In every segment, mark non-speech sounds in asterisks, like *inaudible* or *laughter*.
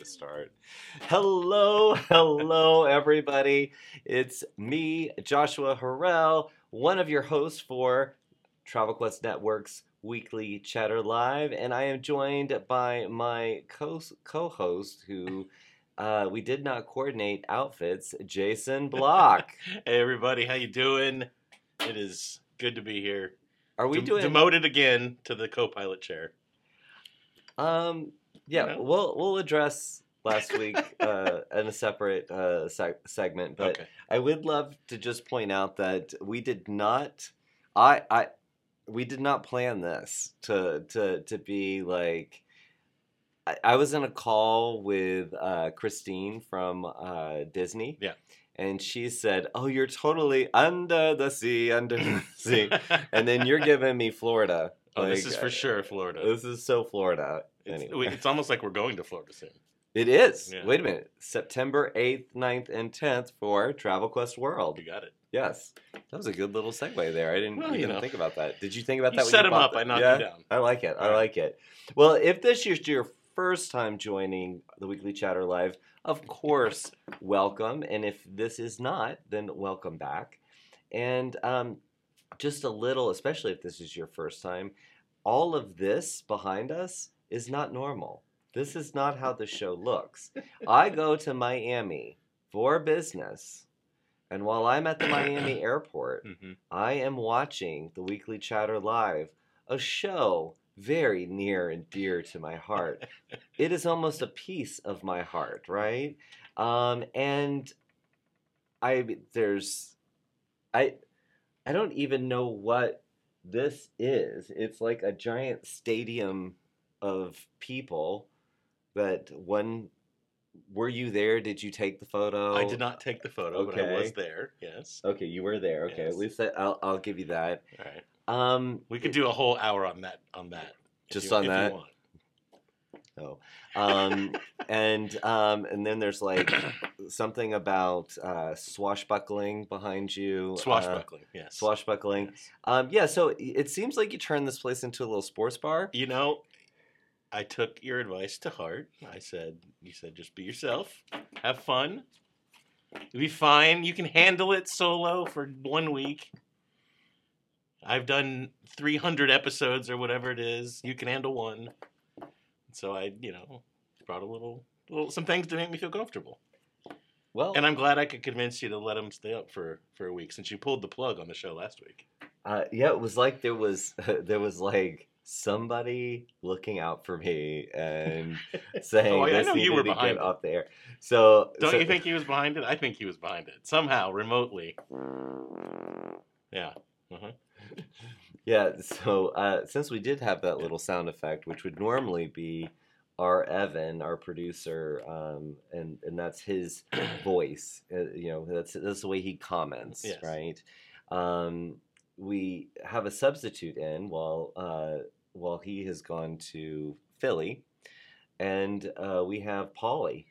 to start. Hello, hello, everybody. It's me, Joshua Harrell, one of your hosts for Travel Quest Network's weekly Chatter Live, and I am joined by my co host who. Uh, we did not coordinate outfits. Jason Block. *laughs* hey everybody, how you doing? It is good to be here. Are we Dem- doing demoted again to the co-pilot chair? Um, yeah, You know? we'll we'll address last *laughs* week uh, in a separate uh, seg- segment, but okay. I would love to just point out that we did not, I I, we did not plan this to to to be like. I, I was in a call with uh, Christine from uh, Disney. Yeah. And she said, "Oh, you're totally under the sea, under the *laughs* sea," and then you're giving me Florida. Oh, this is for sure Florida. This is so Florida. It's, Anyway. it's almost like we're going to Florida soon. It is. Yeah. Wait a minute. September 8th, 9th, and 10th for Travel Quest World. You got it. Yes. That was a good little segue there. I didn't Well, you even know. think about that. Did you think about You that set you bought up, I knocked yeah? you down. I like it. I right. like it. Well, if this is your first time joining the Weekly Chatter Live, of course, welcome. And if this is not, then welcome back. And um, just a little, especially if this is your first time, all of this behind us is not normal. This is not how the show looks. I go to Miami for business. And while I'm at the Miami *coughs* airport, hmm I am watching the Weekly Chatter Live, a show very near and dear to my heart. *laughs* it is almost a piece of my heart, right? Um, and I there's I I don't even know what this is. It's like a giant stadium of people that one were you there? Did you take the photo? I did not take the photo, but I was there. Yes. Okay, you were there. Okay, Yes. at least I, I'll I'll give you that. All right. Um, We could do a whole hour on that. On that. Just you- on that? Oh, um, *laughs* and um, and then there's like something about uh, swashbuckling behind you. uh, Swashbuckling. yes. swashbuckling. Yes. Um, yeah. So it seems like you turned this place into a little sports bar. You know, I took your advice to heart. I said, you said, just be yourself, have fun, you'll be fine. You can handle it solo for one week. I've done 300 episodes or whatever it is. You can handle one. So I, you know, brought a little, little some things to make me feel comfortable. Well, And I'm glad I could convince you to let him stay up for for a week since you pulled the plug on the show last week. uh, yeah, it was like there was *laughs* there was like somebody looking out for me and *laughs* saying Oh, I- I this know you were to behind get it. up there. So Don't so- you think he was behind it? I think he was behind it somehow, remotely. Yeah. Uh-huh. *laughs* Yeah, so uh, since we did have that little sound effect, which would normally be our Evan, our producer, um, and and that's his *clears throat* voice. Uh, you know, that's that's the way he comments, Yes. right? Um, we have a substitute in while uh, while he has gone to Philly, and uh, we have Polly.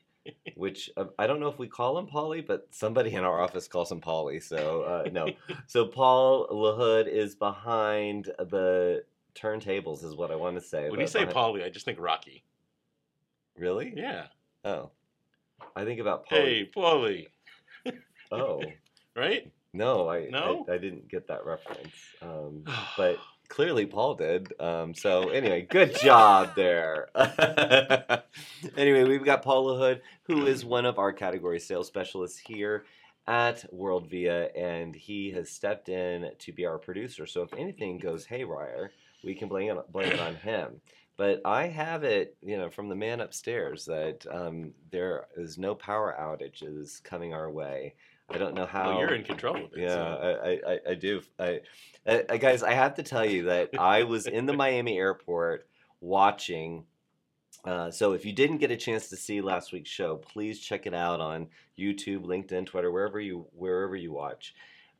Which uh, I don't know if we call him Polly, but somebody in our office calls him Polly. So uh, no, *laughs* so Paul LaHood is behind the turntables, is what I want to say. When you say behind- Polly, I just think Rocky. really? Yeah. Oh, I think about Paul. Hey, Polly. Oh *laughs* Right? No, I, No? I I didn't get that reference. Um, but *sighs* clearly Paul did. Um, so anyway, good job there. *laughs* anyway, we've got Paul LaHood, who is one of our category sales specialists here at WorldVia, and he has stepped in to be our producer. So if anything goes haywire, we can blame it, blame it on him. But I have it, you know, from the man upstairs that um, there is no power outages coming our way. I don't know how. well, you're in control of it. Yeah, so- I, I, I- I do. I, uh, guys, I have to tell you that I was in the Miami airport watching. Uh, so if you didn't get a chance to see last week's show, please check it out on YouTube, LinkedIn, Twitter, wherever you wherever you watch.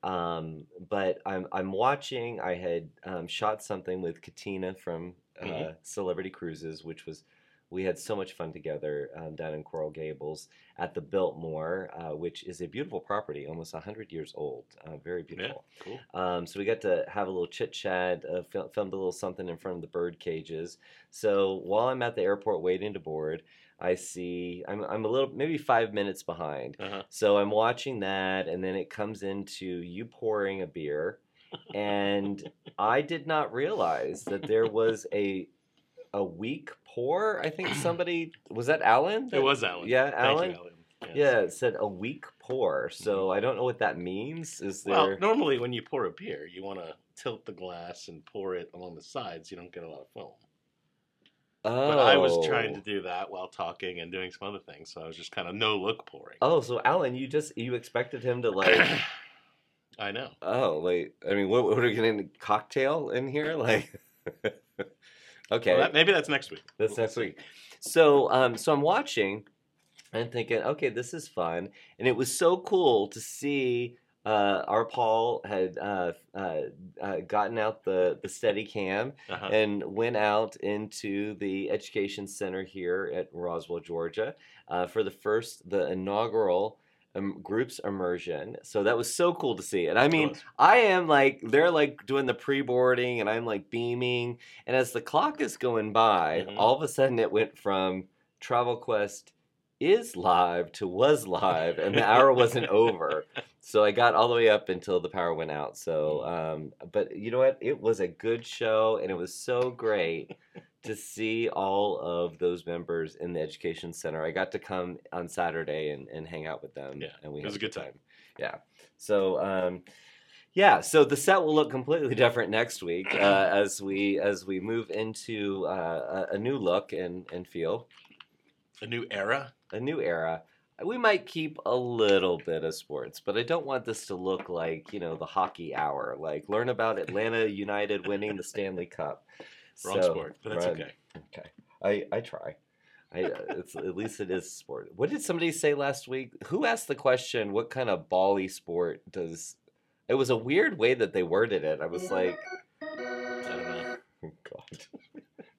Um, but I'm I'm watching. I had um, shot something with Katina from uh, Mhm. Celebrity Cruises, which was we had so much fun together um, down in Coral Gables at the Biltmore, uh, which is a beautiful property, almost 100 years old. Uh, very beautiful. Yeah, Cool. Um, so we got to have a little chit chat, uh, fil- filmed a little something in front of the bird cages. So while I'm at the airport waiting to board, I see I'm, I'm a little maybe five minutes behind. Uh-huh. So I'm watching that, and then it comes into you pouring a beer, and *laughs* I did not realize that there was a a weak pour. I think *clears throat* somebody was that Alan. It was Alan. Yeah, Alan. You, Alan. Yes. Yeah, it said a weak pour. So mm-hmm. I don't know what that means. Is there? Well, normally when you pour a beer, you want to tilt the glass and pour it along the sides. You don't get a lot of foam. oh. But I was trying to oh. do that while talking and doing some other things, so I was just kind of no look pouring. Oh, so Alan, you just you expected him to like. *clears throat* I know. oh, like I mean, what, what are we getting? a Cocktail in here, *laughs* like. Okay. Well, that, maybe that's next week. That's We'll next see. week. So, um, so I'm watching and thinking, okay, this is fun, and it was so cool to see. Uh, our Paul had uh, uh, uh, gotten out the the steady cam Uh-huh. and went out into the education center here at Roswell, Georgia, uh, for the first the inaugural um, groups immersion. So that was so cool to see. And I mean. I am like they're like doing the pre-boarding and I'm like beaming and as the clock is going by, Mhm. all of a sudden it went from Travel Quest is live to was live and the hour wasn't over. *laughs* So I got all the way up until the power went out. So um but you know what? It was a good show and it was so great *laughs* to see all of those members in the education center. I got to come on Saturday and, and hang out with them Yeah, and we it was had a good time. yeah. So um, yeah, so the set will look completely *laughs* different next week uh, *clears throat* as we as we move into uh, a, a new look and and feel, A new era. a new era. We might keep a little bit of sports, but I don't want this to look like you know the hockey hour. Like learn about *laughs* Atlanta United winning the Stanley Cup. Wrong So, sport, but that's right. okay. Okay, I I try. I, uh, it's at least it is sport. What did somebody say last week? Who asked the question? What kind of bally sport does? It was a weird way that they worded it. I was like, I don't know. oh,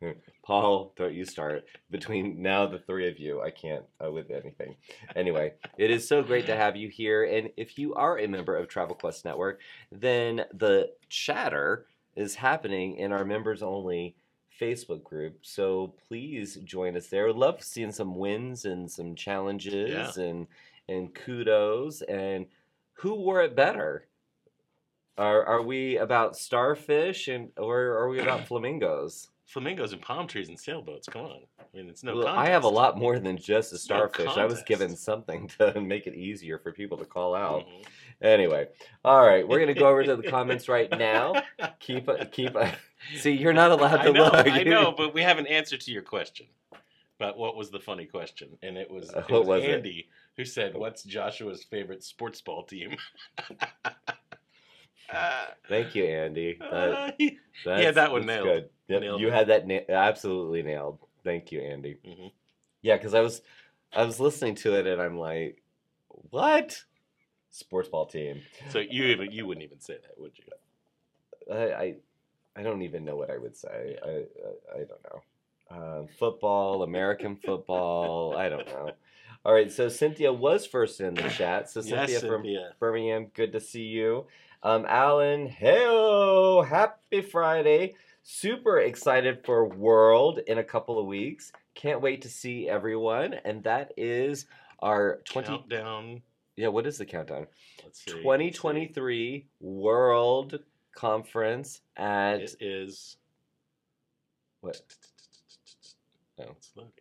God, *laughs* Paul, don't you start. Between now the three of you, I can't uh, with anything. Anyway, it is so great to have you here. And if you are a member of Travel Quest Network, then the chatter is happening in our members only Facebook group. So please join us there. We'd love seeing some wins and some challenges and and kudos and who wore it better. Are are we about starfish and or are we about *clears throat* flamingos? Flamingos and palm trees and sailboats. Come on. I mean, it's no. well, I have a lot more than just a no starfish. I was given something *laughs* to make it easier for people to call out. Mhm. Anyway, all right, we're gonna go over to the *laughs* comments right now. Keep a, keep a, *laughs* see. You're not allowed to I know, look. I know, *laughs* but we have an answer to your question. But what was the funny question? And it was, Uh, it what was was it? Andy who said, "What's Joshua's favorite sports ball team?" Uh, Thank you, Andy. That, uh, he- that one nailed. Good. Yep, Nailed you it. had that na- absolutely nailed. Thank you, Andy. Mhm. Yeah, because I was I was listening to it and I'm like, what? Sports ball team. So you even you wouldn't even say that, would you? I I, I don't even know what I would say. I I, I don't know. Um, football, American football. I don't know. All right, so Cynthia was first in the chat. So Cynthia yes, from Cynthia. Birmingham, good to see you. Um, Alan, hey, happy Friday. Super excited for World in a couple of weeks. Can't wait to see everyone. And that is our 20. countdown. Yeah, what is the countdown? Let's see. let's see. 2023 World Conference at. It is. What? Oh. It's loading.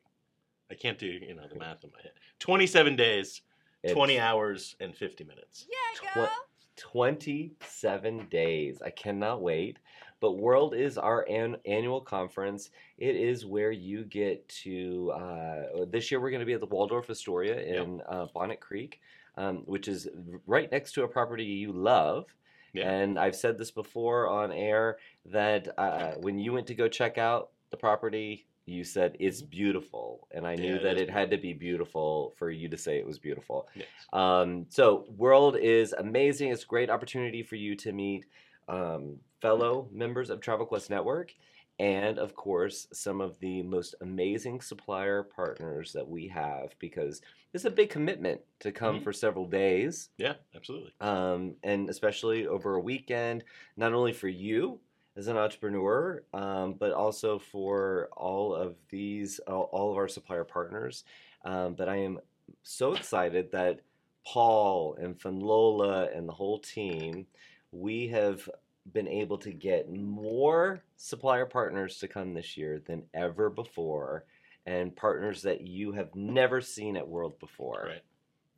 I can't do you know the math in my head. Twenty-seven days, It's twenty hours, and fifty minutes. Yeah, Tw- girl. 27 days. I cannot wait. But World is our an- annual conference. It is where you get to. Uh, this year, we're going to be at the Waldorf Astoria in uh, Bonnet Creek, um, which is right next to a property you love. Yeah. And I've said this before on air that uh, when you went to go check out the property, you said it's beautiful, and I knew Mm-hmm. Yeah, that it had to be beautiful for you to say it was beautiful. Yes. Um, so World is amazing. It's a great opportunity for you to meet um, fellow members of Travel Quest Network and of course, some of the most amazing supplier partners that we have because it's a big commitment to come Mhm. for several days, Yeah, absolutely. um, and especially over a weekend, not only for you as an entrepreneur, um, but also for all of these, all, all of our supplier partners. Um, but I am so excited that Paul and Funlola and the whole team, we have been able to get more supplier partners to come this year than ever before, and partners that you have never seen at World before. Right.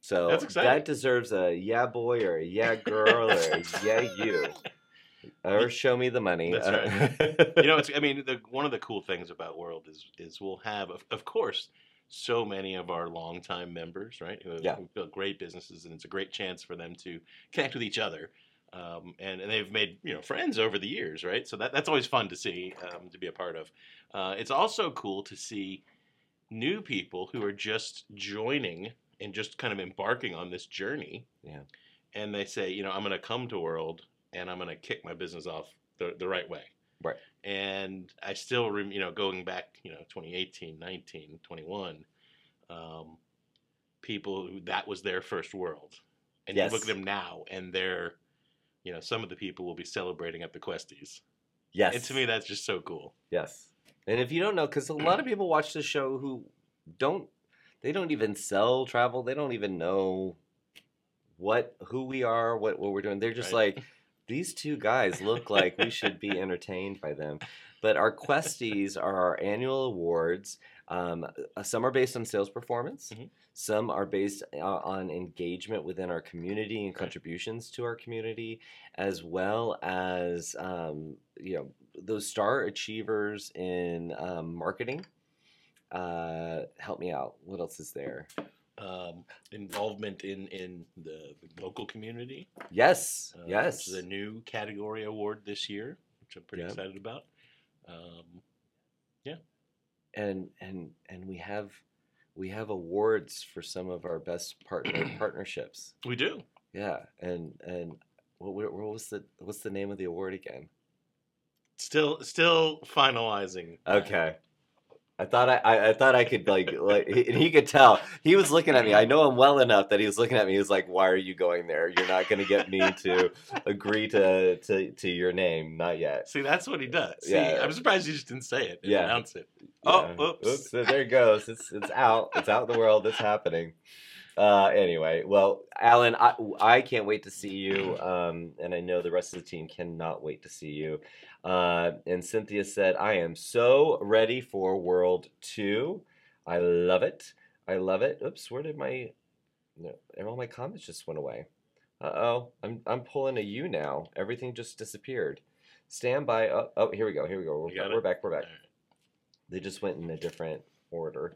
So that deserves a yeah boy or a yeah girl or a *laughs* yeah you. Or show me the money. That's right. you know, it's, I mean, the, one of the cool things about World is is we'll have, of, of course, so many of our longtime members, right? Who have Yeah. built great businesses, and it's a great chance for them to connect with each other. Um, and, and they've made you know friends over the years, right? So that, that's always fun to see, um, to be a part of. Uh, it's also cool to see new people who are just joining and just kind of embarking on this journey. Yeah. And they say, you know, I'm going to come to World and I'm going to kick my business off the, the right way. Right. And I still, rem- you know, going back, you know, 2018, 19, 21, um, people who that was their first world. And you look at them now and they're, you know, some of the people will be celebrating at the Questies. yes. And to me, that's just so cool. Yes. And if you don't know, because a lot of people watch the show who don't, they don't even sell travel. They don't even know what who we are, what what we're doing. They're just Right. like, these two guys look like we should be *laughs* entertained by them. But our questies are our annual awards. Um, uh, some are based on sales performance. Mhm. Some are based uh, on engagement within our community and contributions to our community, as well as um, you know those star achievers in um, marketing. Uh, help me out. What else is there? Um, involvement in, in the, the local community. Yes, uh, yes. A new category award this year, which I'm pretty Yep. excited about. Um, and and and we have we have awards for some of our best partner *clears throat* *clears throat* partnerships. we do. Yeah, and and what, what was the what's the name of the award again? Still, still finalizing. Okay. I thought I, I, I thought I could like like he, and he could tell he was looking at me. I know him well enough that he was looking at me. He was like, "Why are you going there? You're not going to get me to agree to, to to your name. Not yet." See, that's what he does. See, Yeah. I'm surprised you just didn't say it. and Yeah. Announce it. Yeah. Oh, oops. So there it goes. It's it's out. It's out in the world. It's happening. Uh, anyway, well, Alan, I, I can't wait to see you, um, and I know the rest of the team cannot wait to see you. Uh, and Cynthia said, "I am so ready for World Two. I love it. I love it. Oops, where did my no, all my comments just went away? Uh oh, I'm I'm pulling a U now. Everything just disappeared. Stand by. Oh, oh here we go. Here we go. We're, we're back. We're back. Right. They just went in a different order.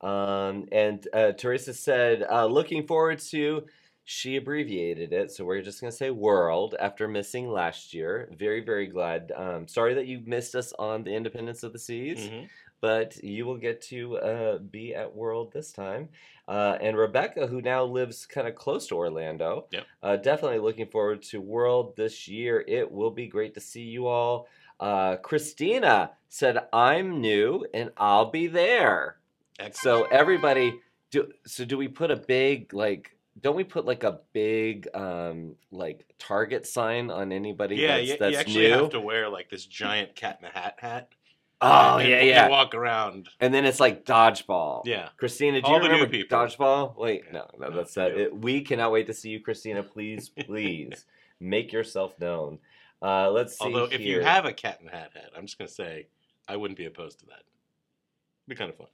Um, and uh, Teresa said, uh, looking forward to, she abbreviated it. So we're just going to say world after missing last year. Very, very glad. Um, sorry that you missed us on the Independence of the Seas, Mhm. but you will get to uh, be at world this time. Uh, and Rebecca, who now lives kind of close to Orlando, Yep. uh, definitely looking forward to world this year. It will be great to see you all. Uh, Christina said, "I'm new and I'll be there." So everybody, do so. Do we put a big like? Don't we put like a big um like target sign on anybody Yeah, that's, you, that's you actually new? have to wear like this giant cat in the hat hat. oh and yeah, you yeah. walk around. And then it's like dodgeball. Yeah. Christina, do All you remember dodgeball? Wait, Yeah. no, no, that's that. it. We cannot wait to see you, Christina. Please, *laughs* please make yourself known. Uh, let's see. Although if you have a cat in the hat hat, I'm just gonna say I wouldn't be opposed to that. Be kind of fun.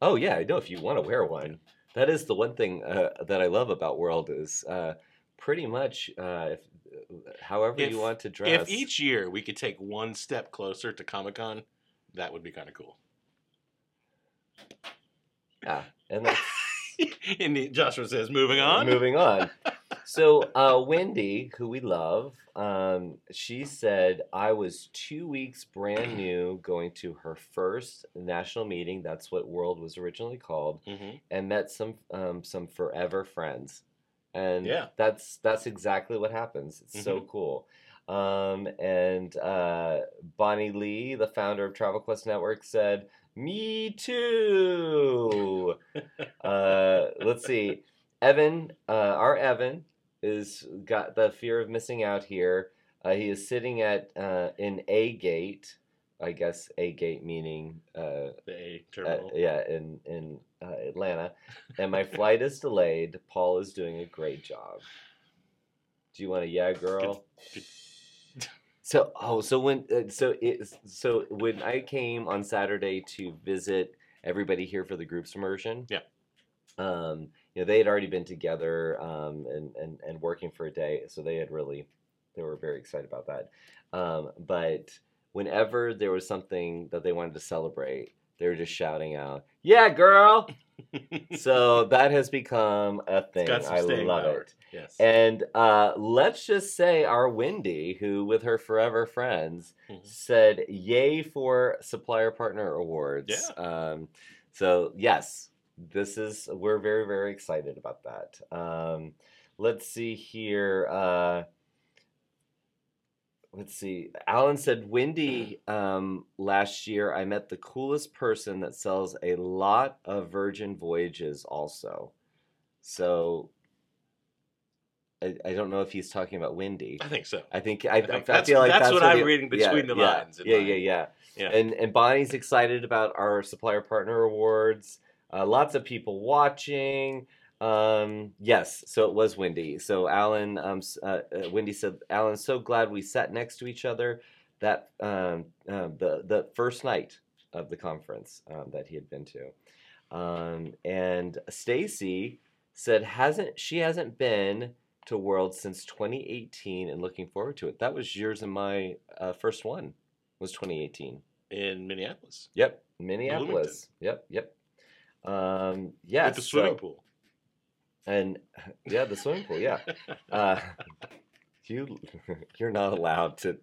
Oh yeah, I know. If you want to wear one, that is the one thing uh, that I love about World is uh, pretty much uh, if, however If- you want to dress. If each year we could take one step closer to Comic Con, that would be kind of cool. yeah, and *laughs* that's and Joshua says, moving on. moving on. *laughs* So uh, Wendy, who we love, um, she said I was two weeks brand *clears throat* new going to her first national meeting. That's what World was originally called. hmm and met some um, some forever friends, and Yeah. that's that's exactly what happens. It's so cool. Um, and uh, Bonnie Lee, the founder of Travel Quest Network, said, "Me too." *laughs* uh, let's see. Evan, uh, our Evan, is got the fear of missing out here. Uh, he is sitting at uh, in A gate. I guess A gate meaning uh, The A uh, terminal. yeah, in in uh, Atlanta, and my flight is delayed. Paul is doing a great job. Do you want a yeah, girl? good. So oh, so when uh, so it so when I came on Saturday to visit everybody here for the group immersion. Yeah. um, you know they had already been together um, and and and working for a day, so they had really they were very excited about that. Um, but whenever there was something that they wanted to celebrate, they were just shouting out, "Yeah, girl!" *laughs* so that has become a thing. I love power. it. Yes. And uh, let's just say our Wendy, who with her forever friends, Mhm. said yay for supplier partner awards. Yeah. Um, so yes, this is we're very very excited about that. Um, let's see here. Uh, let's see. Alan said Wendy um, last year. I met the coolest person that sells a lot of Virgin Voyages also. So I, I don't know if he's talking about Wendy. I think so. I think I, I, think I that's- feel like that's that's, what where I'm reading yeah, between the yeah, lines Yeah, yeah, yeah. Yeah. And and Bonnie's excited about our supplier partner awards. Uh, lots of people watching. Um, yes, so it was Wendy. So Alan, um, uh, uh, Wendy said, "Alan, so glad we sat next to each other that um, uh, the the first night of the conference um, that he had been to." Um, and Stacy said, "hasn't she hasn't been to World since 2018 and looking forward to it. That was yours and my uh, first one was 2018. in Minneapolis Yep, Minneapolis. Yep, yep. Um, yeah, with the swimming so- pool. and yeah, the swimming pool. Yeah, *laughs* uh, you you're not allowed to.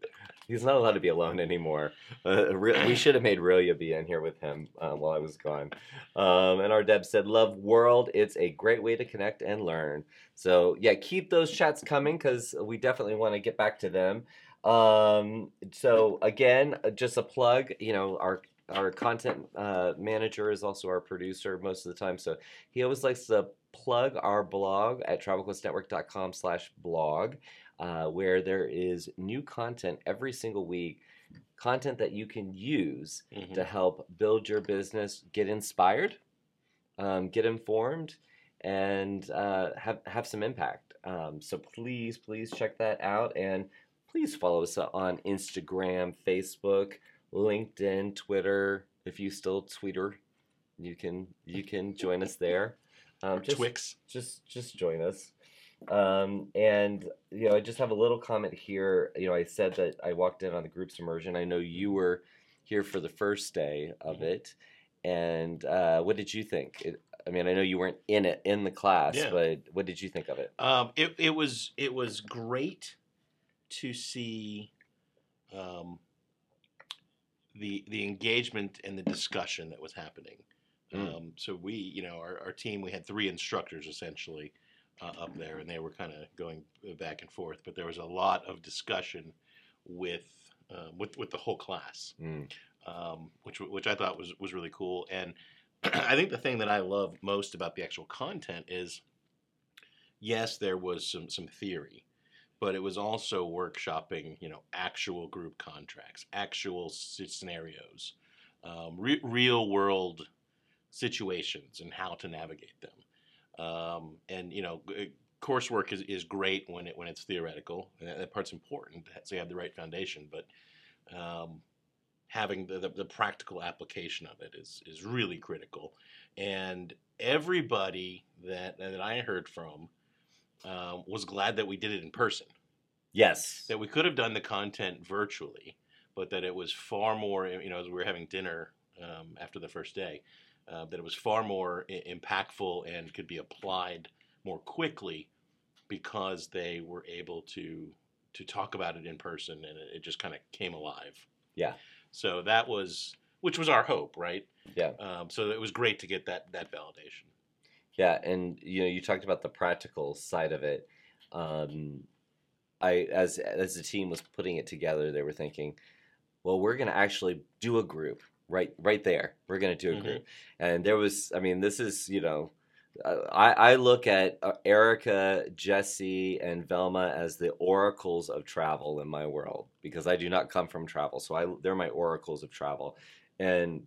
He's not allowed to be alone anymore. Uh, we should have made Relia be in here with him uh, while I was gone. Um, and our Deb said, "Love World. It's a great way to connect and learn." So yeah, keep those chats coming because we definitely want to get back to them. Um, so again, uh, just a plug. You know, our our content uh, manager is also our producer most of the time, so he always likes to plug our blog at travelquestnetwork.com slash blog uh, where there is new content every single week content that you can use Mhm. to help build your business get inspired um, get informed and uh, have, have some impact um, so please please check that out and please follow us on instagram facebook linkedin twitter if you still tweeter you can you can join us there. Um, Or Twix. just just join us. Um, and you know i just have a little comment here. You know i said that i walked in on the group submersion i know you were here for the first day of Mhm. it. And uh, what did you think? It, i mean i know you weren't in it in the class Yeah. but what did you think of it? Um, it it was it was great to see um, the the engagement and the discussion that was happening. Mm. Um, so we, you know, our, our team, we had three instructors essentially uh, up there, and they were kind of going back and forth. But there was a lot of discussion with um, with with the whole class Mm. um, which which I thought was was really cool. And *clears throat* I think the thing that I love most about the actual content is, yes, there was some some theory, but it was also workshopping, you know, actual group contracts, actual scenarios, um, re- real world situations, and how to navigate them. Um, and you know, g- coursework is, is great when it when it's theoretical, that, that part's important, so you have the right foundation. But um, having the, the, the practical application of it is is really critical. And everybody that that I heard from um, was glad that we did it in person. Yes That we could have done the content virtually, but that it was far more. You know, as we were having dinner um, after the first day, uh, that it was far more I- impactful and could be applied more quickly because they were able to to talk about it in person and it, it just kind of came alive. Yeah. So that was which was our hope, right? Yeah. Um, so it was great to get that that validation. Yeah, and you know, you talked about the practical side of it. Um, I as as the team was putting it together, they were thinking, well, we're going to actually do a group right right there. We're going to do a Mhm. group, and there was, I mean, this is you know. uh, I, I look at uh, Erica, Jesse, and Velma as the oracles of travel in my world because I do not come from travel, so I they're my oracles of travel, and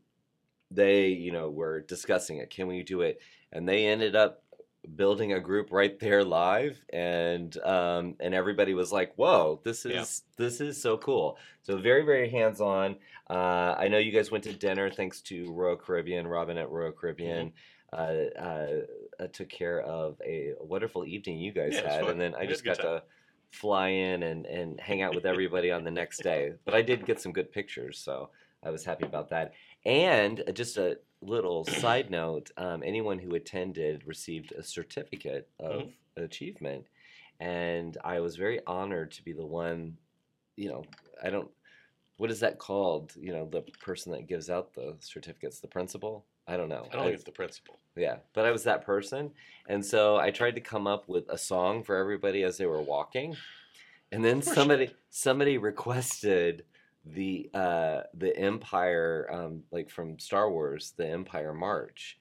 they you know were discussing it. Can we do it? And they ended up building a group right there live and um and everybody was like whoa this is Yeah. this is so cool. So very very hands on uh i know you guys went to dinner thanks to royal caribbean robin at royal caribbean. Mm-hmm. uh, uh, uh took care of a wonderful evening you guys Yeah, had and then i We had a just got to fly in and and hang out with everybody on the next day. But i did get some good pictures so i was happy about that. And just a little side note um, anyone who attended received a certificate of Mm-hmm. achievement. And I was very honored to be the one, you know, I don't, what is that called? You know, the person that gives out the certificates, the principal? I don't know. I don't think it's the principal. Yeah, but I was that person, and so I tried to come up with a song for everybody as they were walking, and then somebody somebody requested the uh, the Empire, um, like from Star Wars, the Empire March,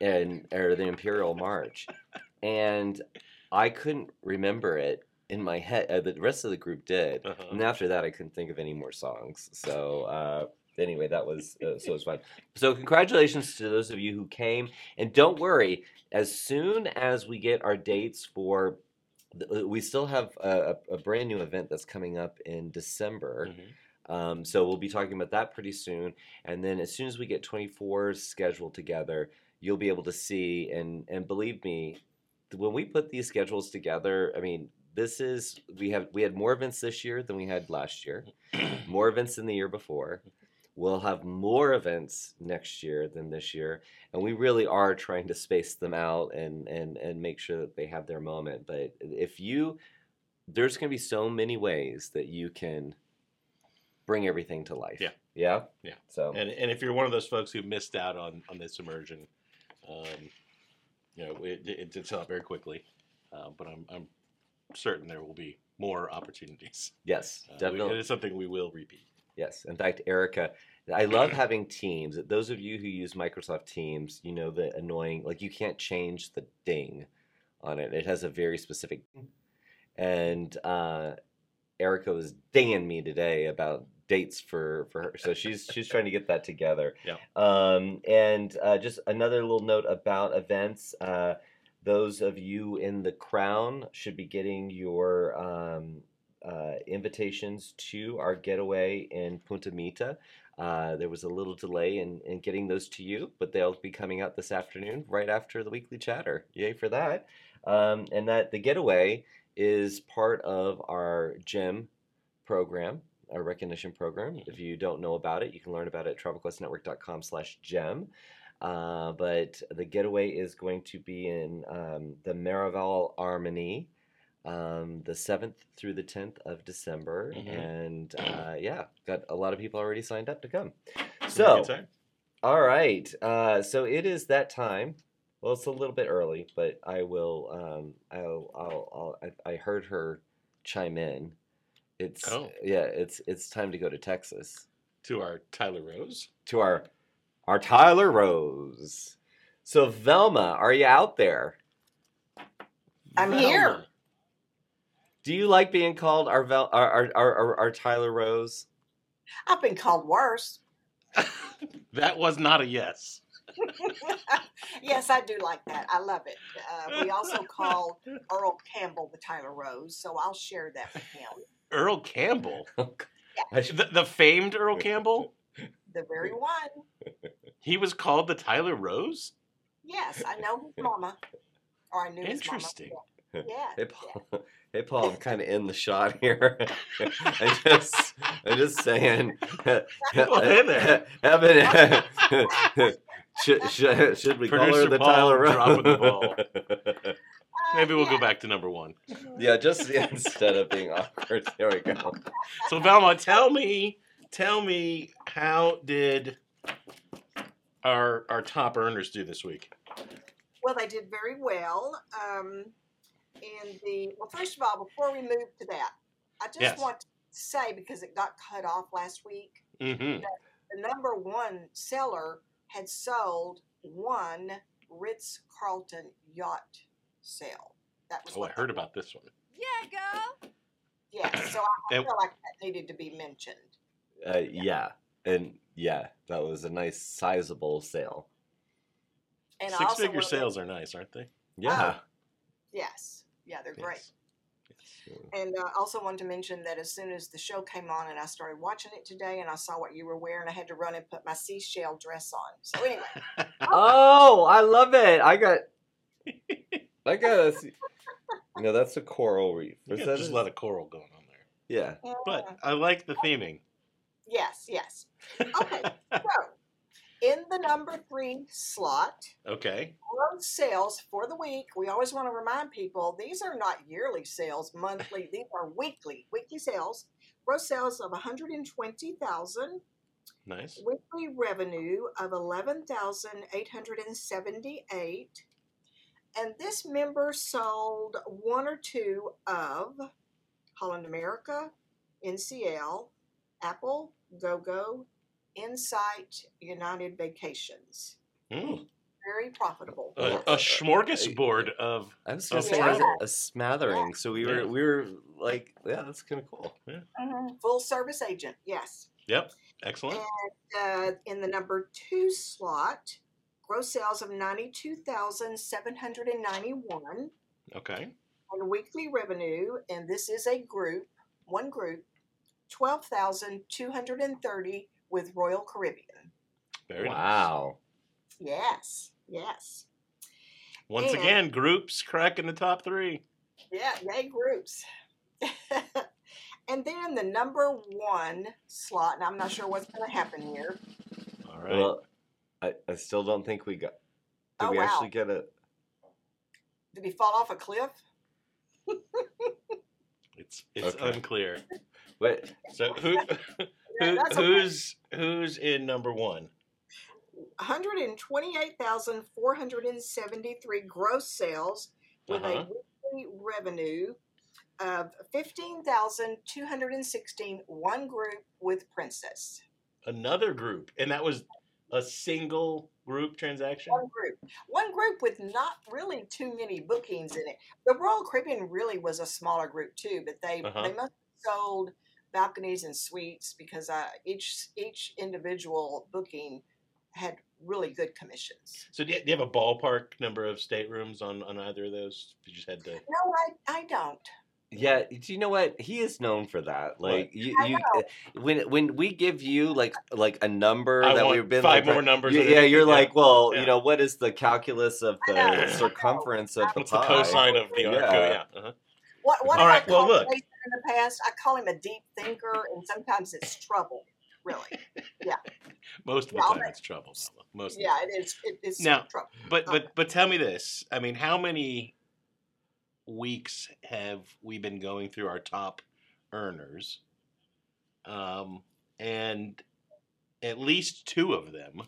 and or the Imperial March, and I couldn't remember it in my head. Uh, the rest of the group did, Uh-huh. and after that, I couldn't think of any more songs. So uh, anyway, that was uh, so it was fun. So congratulations to those of you who came, and don't worry. As soon as we get our dates for, th- we still have a, a brand new event that's coming up in December. Mhm. Um, so we'll be talking about that pretty soon. And then as soon as we get 24s scheduled together, you'll be able to see. And and believe me, when we put these schedules together, I mean, this is we have we had more events this year than we had last year, *clears throat* more events than the year before. We'll have more events next year than this year, and we really are trying to space them out and and and make sure that they have their moment. But if you, there's going to be so many ways that you can bring everything to life. Yeah. Yeah. Yeah. So And and if you're one of those folks who missed out on on this immersion, um, you know, it, it did sell out very quickly. Uh, but I'm I'm certain there will be more opportunities. *laughs* yes, Uh, we- definitely. it is something we will repeat. Yes. In fact, Erica, I love having Teams. Those of you who use Microsoft Teams, you know the annoying, like you can't change the ding on it. It has a very specific. And uh, Erica was dinging me today about dates for for her, so she's she's trying to get that together. Yeah. Um, and uh, just another little note about events. Uh, those of you in the crown should be getting your um, uh, invitations to our getaway in Punta Mita. Uh, there was a little delay in, in getting those to you, but they'll be coming out this afternoon, right after the weekly chatter. Yay for that! Um, and that the getaway is part of our GEM program, our recognition program. If you don't know about it, you can learn about it at travelquestnetwork.com/gem. Uh, but the getaway is going to be in um, the Marival Armony um, the 7th through the 10th of December. Mhm. And uh, yeah, got a lot of people already signed up to come. So, all right. Uh, so it is that time. Well, it's a little bit early, but I will. Um, I'll, I'll, I'll, I, I heard her chime in. It's Oh. yeah. It's it's time to go to Texas to our Tyler Rose. to our our Tyler Rose. So Velma, are you out there? I'm here. Do you like being called our Vel, our, our, our, our, our Tyler Rose? I've been called worse. *laughs* that was not a yes. *laughs* yes, I do like that. I love it. Uh, we also call Earl Campbell the Tyler Rose, so I'll share that with him. Earl Campbell, *laughs* oh, I the, the famed Earl Campbell. The very one. *laughs* He was called the Tyler Rose. Yes, I know his mama. Or I knew his mama. Interesting. Yeah. Hey Paul, hey Paul, I'm kind of in the shot here. *laughs* I just, I'm just saying. Well, hey there. Evan, should, should, should we call her the Paul Tyler Rose? Dropping the ball. Uh, Maybe we'll yeah. go back to number one. yeah, just *laughs* instead of being awkward. There we go. So Velma, tell me, tell me, how did our our top earners do this week? Well, they did very well. Um, in the well, first of all, before we move to that, I just Yes. want to say because it got cut off last week, Mm-hmm. the number one seller had sold one Ritz Carlton yacht sale. That was Oh, I heard the- about this one. Yeah, girl. Yeah, *coughs* so I And- feel like that needed to be mentioned. Uh, yeah, and yeah, that was a nice sizable sale. And six-figure wanna- sales are nice, aren't they? Yeah. Yes, yeah, they're great. Yes. And uh, also wanted to mention that as soon as the show came on and I started watching it today and I saw what you were wearing, I had to run and put my seashell dress on. So anyway, *laughs* Oh, I love it. I got. *laughs* I got a. No, that's a coral reef. You Is got that just a- a lot of coral going on there. Yeah. But mm, I like the theming. yes, yes. Okay, *laughs* so in the number three slot, okay. gross sales for the week. We always want to remind people these are not yearly sales, monthly. these are weekly, weekly sales. Gross sales of 120,000. Nice. weekly revenue of 11,878 and this member sold one or two of Holland America, NCL, Apple, GoGo, Insight, United Vacations. Mm. Very profitable. A, Yes. a smorgasbord of. I was gonna say Yeah. a smattering. So we were Yeah. we were like, yeah, that's kind of cool. Mhm. Full service agent, yes. Yep. Excellent. Uh, in the number two slot, gross sales of 92,791. Okay. and weekly revenue, and this is a group, one group, twelve thousand two hundred and thirty with Royal Caribbean. Very nice. wow. Yes, yes, Once And- again, groups cracking the top three. yeah, yay groups. *laughs* and then the number one slot, and I'm not sure what's going to happen here. All right. Well, I, I still don't think we got. Did Oh, we wow. actually get it? Did he fall off a cliff? *laughs* it's it's Okay. unclear. Wait. So who, *laughs* Yeah, who that's okay. who's who's in number one? 128,473 gross sales with Uh-huh. a weekly revenue of 15,216 one group with Princess. Another group, and that was a single group transaction. One group. One group with not really too many bookings in it. The Royal Caribbean really was a smaller group too, but they Uh-huh. they must have sold balconies and suites because uh, each each individual booking had really good commissions. So do you, do you have a ballpark number of staterooms on on either of those? You just had to. No, I, I don't. Yeah, do you know what? He is known for that. What? Like you, you uh, when when we give you like like a number I that we've been five like, more numbers. you- yeah, you're like, well, yeah. you know, what is the calculus of I know, I the circumference of the What's the cosine of the arc? Yeah. yeah. Uh-huh. What, what All have I well, look. In the past? I call him a deep thinker, and sometimes it's trouble. Really, yeah. *laughs* Most of the Yeah, time, bet- it's trouble. Most. Yeah, it is. It is Now- trouble. The But but but tell me this. I mean, how many weeks have we been going through our top earners? Um, and at least two of them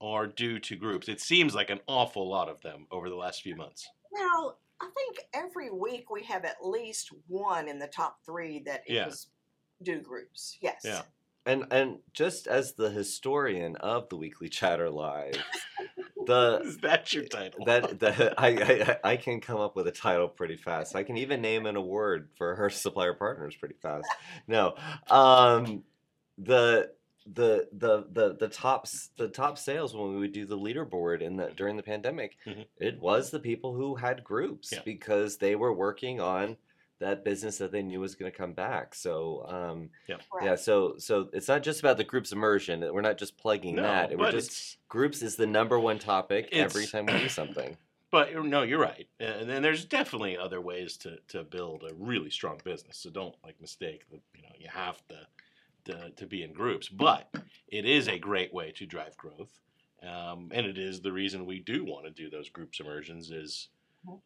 are due to groups. It seems like an awful lot of them over the last few months. Well, I think every week we have at least one in the top three that Yeah. is do groups. Yes. Yeah. And and just as the historian of the Weekly Chatter Live, *laughs* the *laughs* Is that your title? that that *laughs* I, I I can come up with a title pretty fast. I can even name an award for her supplier partners pretty fast. No, um, the the the the the top s- the top sales when we would do the leaderboard in the during the pandemic, Mhm. it was the people who had groups Yeah. because they were working on that business that they knew was going to come back. So um, Correct. yeah, so so it's not just about the groups immersion. We're not just plugging no, that. We're but just groups is the number one topic every time we do something. *clears throat* But no, you're right, and then there's definitely other ways to, to build a really strong business. So don't like mistake that you know you have to, to to be in groups, but it is a great way to drive growth, um, and it is the reason we do want to do those groups immersions. Is Mhm.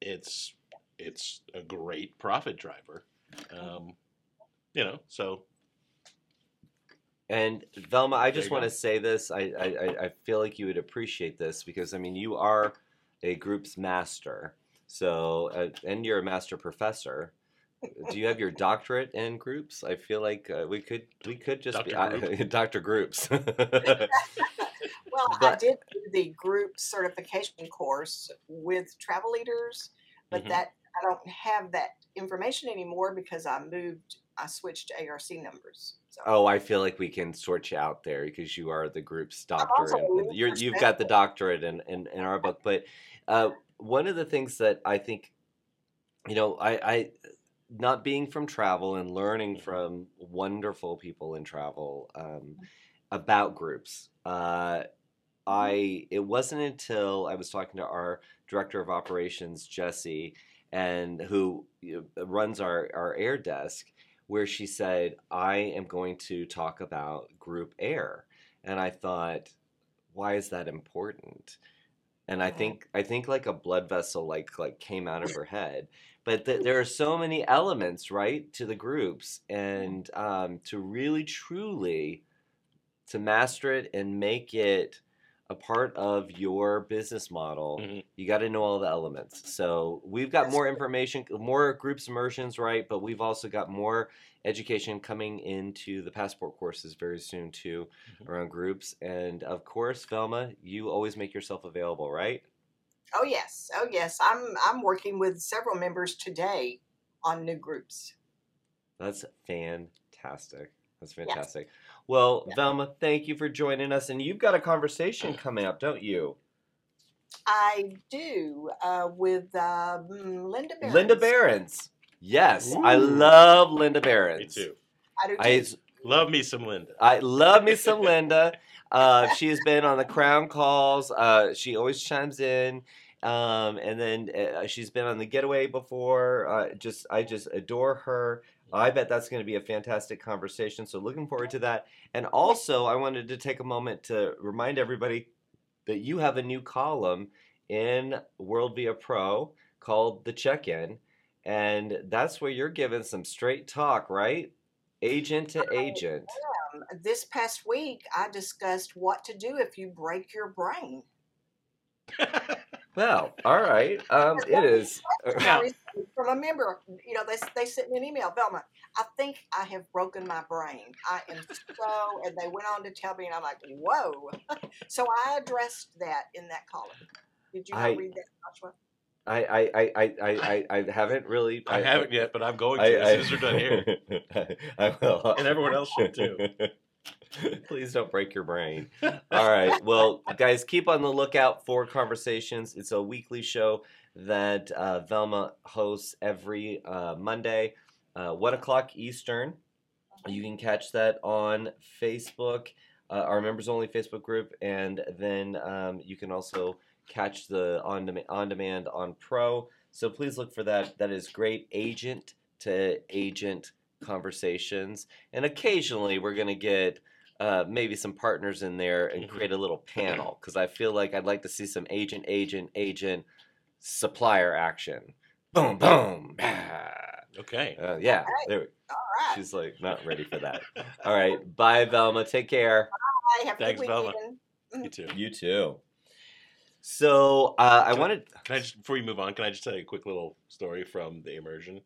it's it's a great profit driver, um, you know. So And Velma, I just want go. to say this. I, I I- I feel like you would appreciate this because I mean you are a group's master. So, uh, and you're a master professor. Do you have your doctorate in groups? I feel like uh, we could we could just be Dr. I- Dr. Groups. *laughs* *laughs* Well, I did do the group certification course with travel leaders, but Mhm. that I don't have that information anymore because I moved. I switched to ARC numbers. So oh, I feel like we can sort you out there because you are the group's doctor. also and- a and you're, leader you've got the doctorate in, in, in our book. But uh, one of the things that I think, you know, I, I not being from travel and learning from wonderful people in travel um, about groups. Uh, I it wasn't until I was talking to our director of operations, Jesse, and who runs our, our air desk, where she said, I am going to talk about group air. And I thought, why is that important? And I think I think like a blood vessel like like came out of her head. But th- there are so many elements, right, to the groups, and um, to really truly to master it and make it a part of your business model, Mhm. you got to know all the elements. So we've got That's more information, more groups immersions, right? But we've also got more education coming into the passport courses very soon too, Mhm. around groups. And of course, Velma, you always make yourself available, right? Oh yes, oh yes. I'm I'm working with several members today on new groups. That's fantastic. That's fantastic. Well, Yeah. Velma, thank you for joining us. And you've got a conversation coming up, don't you? I do uh, with uh, mm, Linda Behrens. Linda Behrens. Yes, I love Linda Behrens. Me too. I do too. I, Love me some Linda. I love me some *laughs* Linda. Uh, she has been on the Crown calls. Uh, she always chimes in. Um, and then uh, she's been on the Getaway before. Uh, just I just adore her. I bet that's going to be a fantastic conversation. So looking forward to that. And also, I wanted to take a moment to remind everybody that you have a new column in WorldVia Pro called The Check In. And that's where you're giving some straight talk, right? Agent to agent. This past week, I discussed what to do if you break your brain. *laughs* Well, all right. Um, it is. *laughs* Yeah. From a member, you know, they, they sent me an email, Velma. I think I have broken my brain. I am so, and they went on to tell me, and I'm like, whoa. *laughs* so I addressed that in that column. Did you not I- read that, Joshua? I, I, I, I, I, I, I haven't really. I haven't yet, but I'm going to I, as soon as we're done here. *laughs* I will. And everyone else should too. *laughs* Please don't break your brain. *laughs* All right. Well, guys, keep on the lookout for Conversations. It's a weekly show that uh, Velma hosts every uh, Monday, uh, 1 o'clock Eastern. You can catch that on Facebook, uh, our members only Facebook group, and then um, you can also catch the on demand, on demand on Pro. So please look for that. That is great agent to agent conversations, and occasionally we're gonna get uh, maybe some partners in there and Mhm. create a little panel because I feel like I'd like to see some agent, agent, agent, supplier action. Boom, boom. Okay. Uh, yeah, Alright. there. we- All right. She's like not ready for that. *laughs* All right, bye, Velma. Take care. Bye. Have Thanks, Velma. You too. You too. So uh, I Can I- wanted, Can I just before you move on? Can I just tell you a quick little story from the immersion?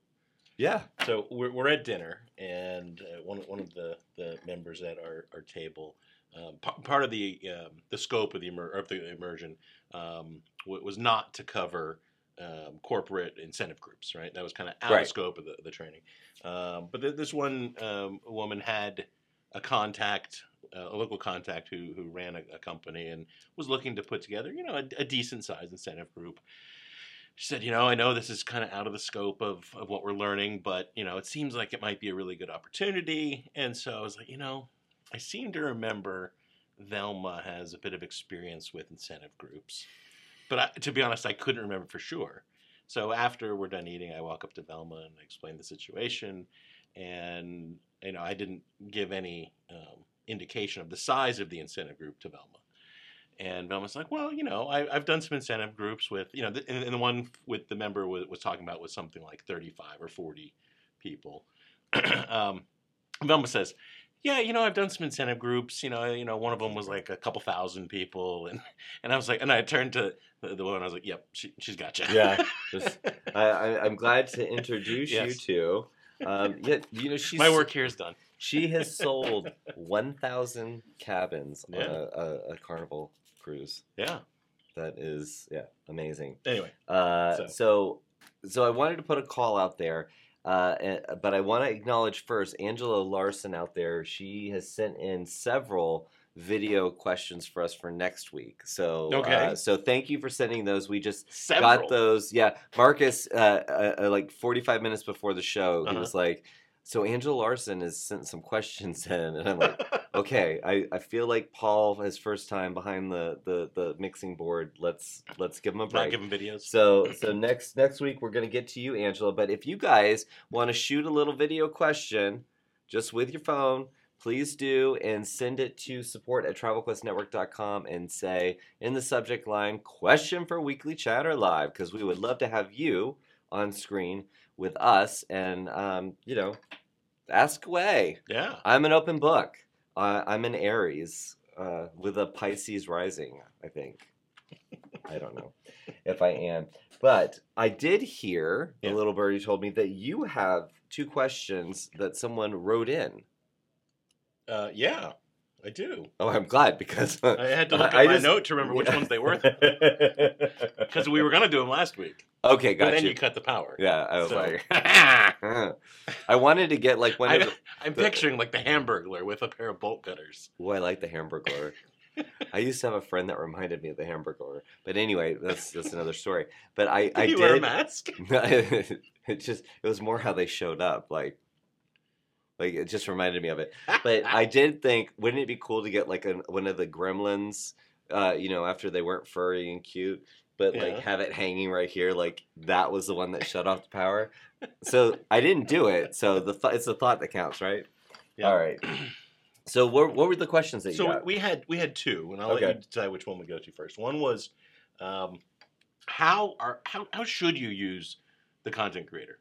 Yeah, So we're, we're at dinner, and uh, one one of the, the members at our, our table, um, p- part of the um, the scope of the immer- of the immersion um, w- was not to cover um, corporate incentive groups, right? That was kind of out Right. of scope of the, the training. Um, but th- this one um, woman had a contact, uh, a local contact who who ran a, a company and was looking to put together, you know, a, a decent sized incentive group she said, you know, I know this is kind of out of the scope of, of what we're learning, but, you know, it seems like it might be a really good opportunity. And so I was like, you know, I seem to remember Velma has a bit of experience with incentive groups. But I, to be honest, I couldn't remember for sure. So after we're done eating, I walk up to Velma and explain the situation. And, you know, I didn't give any um, indication of the size of the incentive group to Velma. And Velma's like, well, you know, I, I've done some incentive groups with, you know, the, and, and the one with the member was, was talking about was something like 35 or 40 people. *clears throat* um, Velma says, yeah, you know, I've done some incentive groups. You know, you know, one of them was like a couple thousand people, and and I was like, and I turned to the, the woman. I was like, yep, she, she's got you. Yeah, just- *laughs* I, I'm glad to introduce you to. Um, yeah, you know she's My work here is done. She has sold 1,000 cabins Yeah. on a, a, a Carnival cruise. Yeah. That is, yeah, amazing. Anyway, Uh, So- so. so, I wanted to put a call out there, uh, but I want to acknowledge first Angela Larson out there. She has sent in several video questions for us for next week. So, Okay. uh, so thank you for sending those. We just several. got those. Yeah, Marcus, uh, uh, uh, like 45 minutes before the show, he Uh-huh. was like, "So Angela Larson has sent some questions *laughs* in," and I'm like, *laughs* "Okay, I, I feel like Paul, his first time behind the, the, the mixing board. Let's let's give him a Not give giving videos. So *clears throat* so next next week we're gonna get to you, Angela. But if you guys want to shoot a little video question, just with your phone, please do and send it to support at travelquestnetwork.com and say in the subject line question for weekly chatter live because we would love to have you on screen with us and um, you know ask away. yeah. I'm an open book. Uh, I'm an Aries uh, with a Pisces rising, I think. I don't know if I am. But I did hear, the Yeah. little birdie told me that you have two questions that someone wrote in. Uh, yeah, I do. Oh, I'm glad because uh, I had to look at I my just- note to remember which ones they were because *laughs* we were gonna do them last week. okay, But got then you. you cut the power. Yeah, I was So- like, *laughs* I wanted to get like one of I, the. I'm the- picturing like the Hamburglar with a pair of bolt cutters. Oh, I like the Hamburglar. *laughs* I used to have a friend that reminded me of the Hamburglar. But anyway, that's that's another story. But I, Did I you did. wear a mask? it just it was more how they showed up like like it just reminded me of it but *laughs* i did think wouldn't it be cool to get like a, one of the gremlins uh you know after they weren't furry and cute but Yeah. like have it hanging right here like that was the one that shut off the power *laughs* so i didn't do it so the th- it's the thought that counts right Yeah. all right so what, what were the questions that you So got we had we had two, and I'll let you decide which one we go to first. One was, um, how are how how should you use the content creator?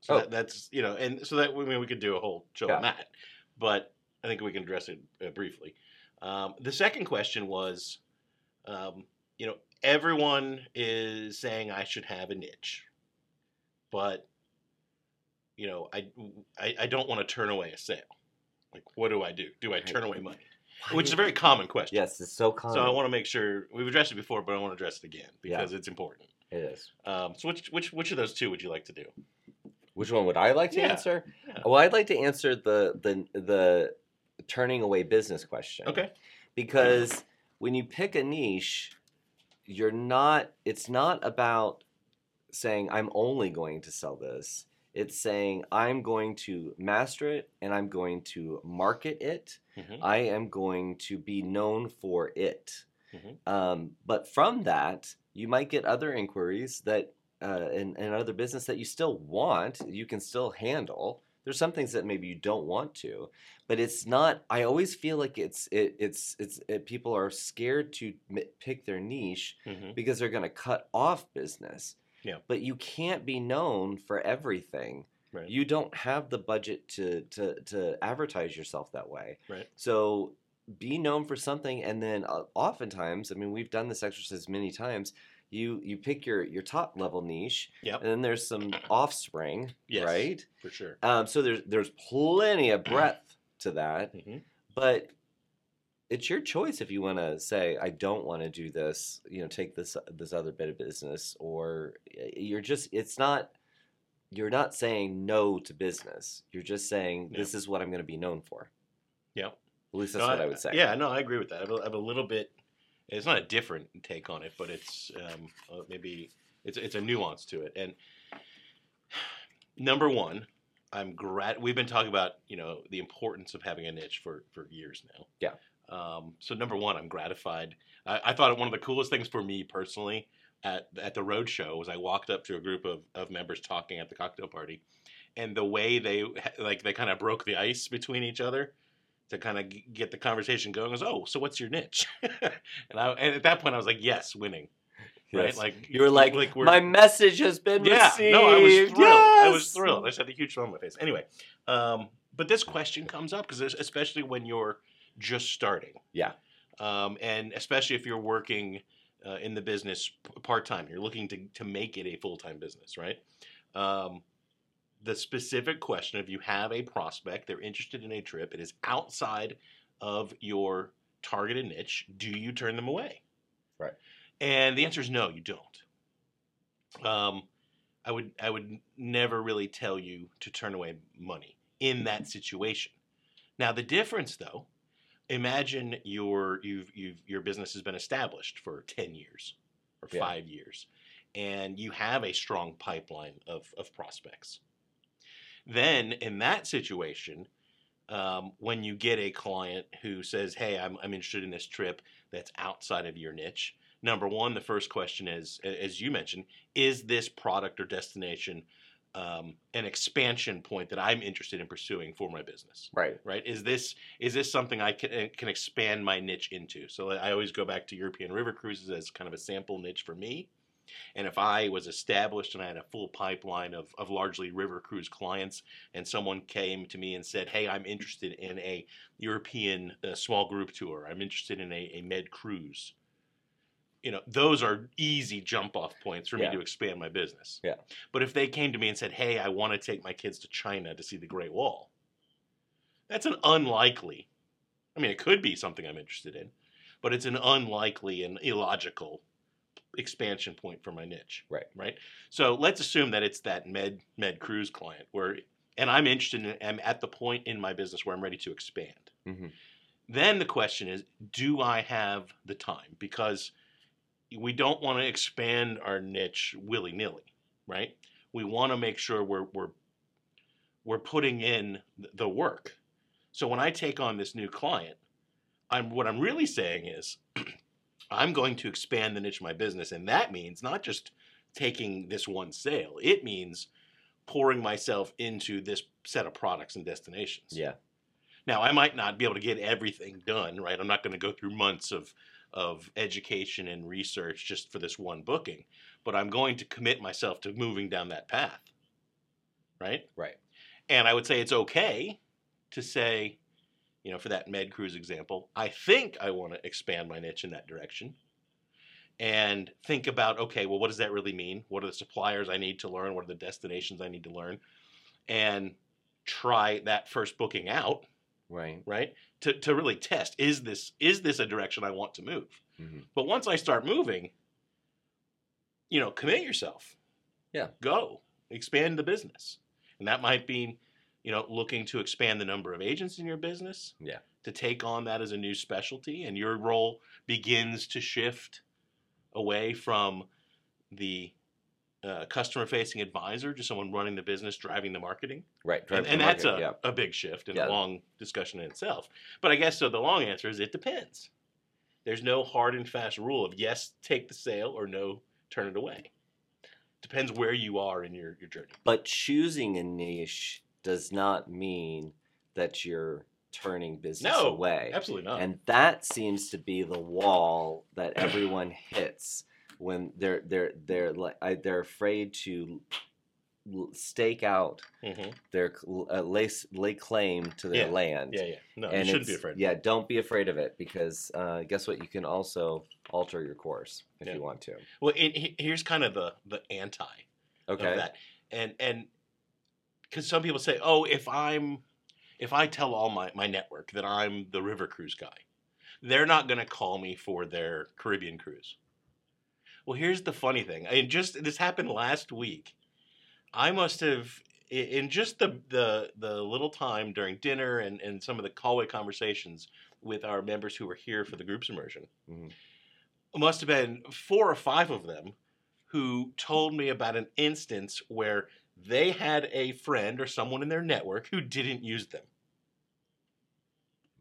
So Oh. that, that's you know, and so that I mean we could do a whole show Yeah. on that, but I think we can address it uh, briefly. Um, the second question was, um, you know, everyone is saying I should have a niche, but you know, I I, I don't want to turn away a sale. Like, what do I do? Do I turn away money? Which is a very common question. yes it's so common So I want to make sure we've addressed it before, but I want to address it again because it's important. it is Um, so which which which of those two would you like to do? Which one would I like to Yeah. answer? Yeah. Well, I'd like to answer the the the turning away business question. Okay. Because when you pick a niche, you're not it's not about saying I'm only going to sell this. It's saying I'm going to master it and I'm going to market it. Mhm. I am going to be known for it. Mhm. Um, but from that, you might get other inquiries that uh, and, and other business that you still want, you can still handle. There's some things that maybe you don't want to, but it's not. I always feel like it's it, it's it's it, people are scared to mi- pick their niche Mhm. because they're going to cut off business. Yeah. But you can't be known for everything. Right. You don't have the budget to to to advertise yourself that way. Right. So be known for something, and then uh, oftentimes, I mean, we've done this exercise many times. You you pick your your top level niche, Yep. and then there's some *clears throat* offspring, Yes. right? For sure. Um, so there's there's plenty of *clears throat* breadth to that, Mhm. but it's your choice if you want to say I don't want to do this. You know, take this this other bit of business, or you're just it's not. You're not saying no to business. You're just saying Yeah. this is what I'm going to be known for. yeah At least that's No, what I, would say. Yeah, no, I agree with that. I have, a, I have a little bit. It's not a different take on it, but it's um, uh, maybe it's it's a nuance to it. And *sighs* number one, I'm grat. We've been talking about you know the importance of having a niche for for years now. Yeah. Um, so number one, I'm gratified. I, I thought one of the coolest things for me personally at at the road show was I walked up to a group of, of members talking at the cocktail party, and the way they like they kind of broke the ice between each other to kind of get the conversation going was oh so what's your niche? *laughs* And I and at that point I was like yes winning. Right? Like you were like, we're- my message has been yeah. Received. no I was thrilled. I was thrilled. I just had a huge smile on my face. Anyway um but this question comes up because especially when you're just starting. Yeah. Um, and especially if you're working uh, in the business part time, you're looking to to make it a full time business, right? Um, the specific question if you have a prospect, they're interested in a trip, it is outside of your targeted niche, do you turn them away? Right. And the answer is no, you don't. Um, I would I would never really tell you to turn away money in that situation. Now the difference though, imagine your you've you've your business has been established for 10 years or Yeah. 5 years and you have a strong pipeline of of prospects. Then in that situation, um, when you get a client who says, "Hey, I'm I'm interested in this trip that's outside of your niche," number one, the first question is, as you mentioned, is this product or destination um, an expansion point that I'm interested in pursuing for my business? Right. Right? Is this is this something I can can expand my niche into? So I always go back to European river cruises as kind of a sample niche for me. And if I was established and I had a full pipeline of, of largely river cruise clients, and someone came to me and said, Hey, I'm interested in a European uh, small group tour, I'm interested in a, a med cruise. You know, those are easy jump off points for Yeah. me to expand my business. Yeah. But if they came to me and said, Hey, I want to take my kids to China to see the Great Wall, that's an unlikely, I mean, it could be something I'm interested in, but it's an unlikely and illogical expansion point for my niche. Right. Right. So let's assume that it's that med med cruise client where, and I'm interested in, I'm at the point in my business where I'm ready to expand. hmm Then the question is, do I have the time? Because we don't want to expand our niche willy nilly, right? We want to make sure we're we're we're putting in the work. So when I take on this new client, I'm what I'm really saying is *clears throat* I'm going to expand the niche of my business, and that means not just taking this one sale. It means pouring myself into this set of products and destinations. Yeah. Now, I might not be able to get everything done, right? I'm not going to go through months of of education and research just for this one booking, but I'm going to commit myself to moving down that path. Right? Right. And I would say it's okay to say, you know, for that med cruise example, I think I want to expand my niche in that direction. And think about, okay, well, what does that really mean? What are the suppliers I need to learn? What are the destinations I need to learn? And try that first booking out Right. right to, to really test is this is this a direction i want to move Mhm. but once i start moving you know commit yourself Yeah. go expand the business and that might be you know looking to expand the number of agents in your business Yeah. to take on that as a new specialty and your role begins to shift away from the uh, customer facing advisor to someone running the business driving the marketing Right. and, and that's market, a, a big shift and Yeah. a long discussion in itself. But I guess so. The long answer is it depends. There's no hard and fast rule of yes, take the sale or no, turn it away. Depends where you are in your, your journey. But choosing a niche does not mean that you're turning business No, away. Absolutely not. And that seems to be the wall that everyone hits when they're they're they're like they're afraid to stake out Mhm. their uh, lay, lay claim to their Yeah, land. Yeah, yeah. No, and you shouldn't be afraid. Yeah, don't be afraid of it because uh, guess what? You can also alter your course if Yeah. you want to. Well, it, here's kind of the the anti Okay. of that, and and because some people say, oh, if I'm if I tell all my my network that I'm the river cruise guy, they're not going to call me for their Caribbean cruise. Well, here's the funny thing. And just this happened last week. I must have in just the the the little time during dinner and and some of the hallway conversations with our members who were here for the groups immersion. Mhm. Must have been four or five of them who told me about an instance where they had a friend or someone in their network who didn't use them.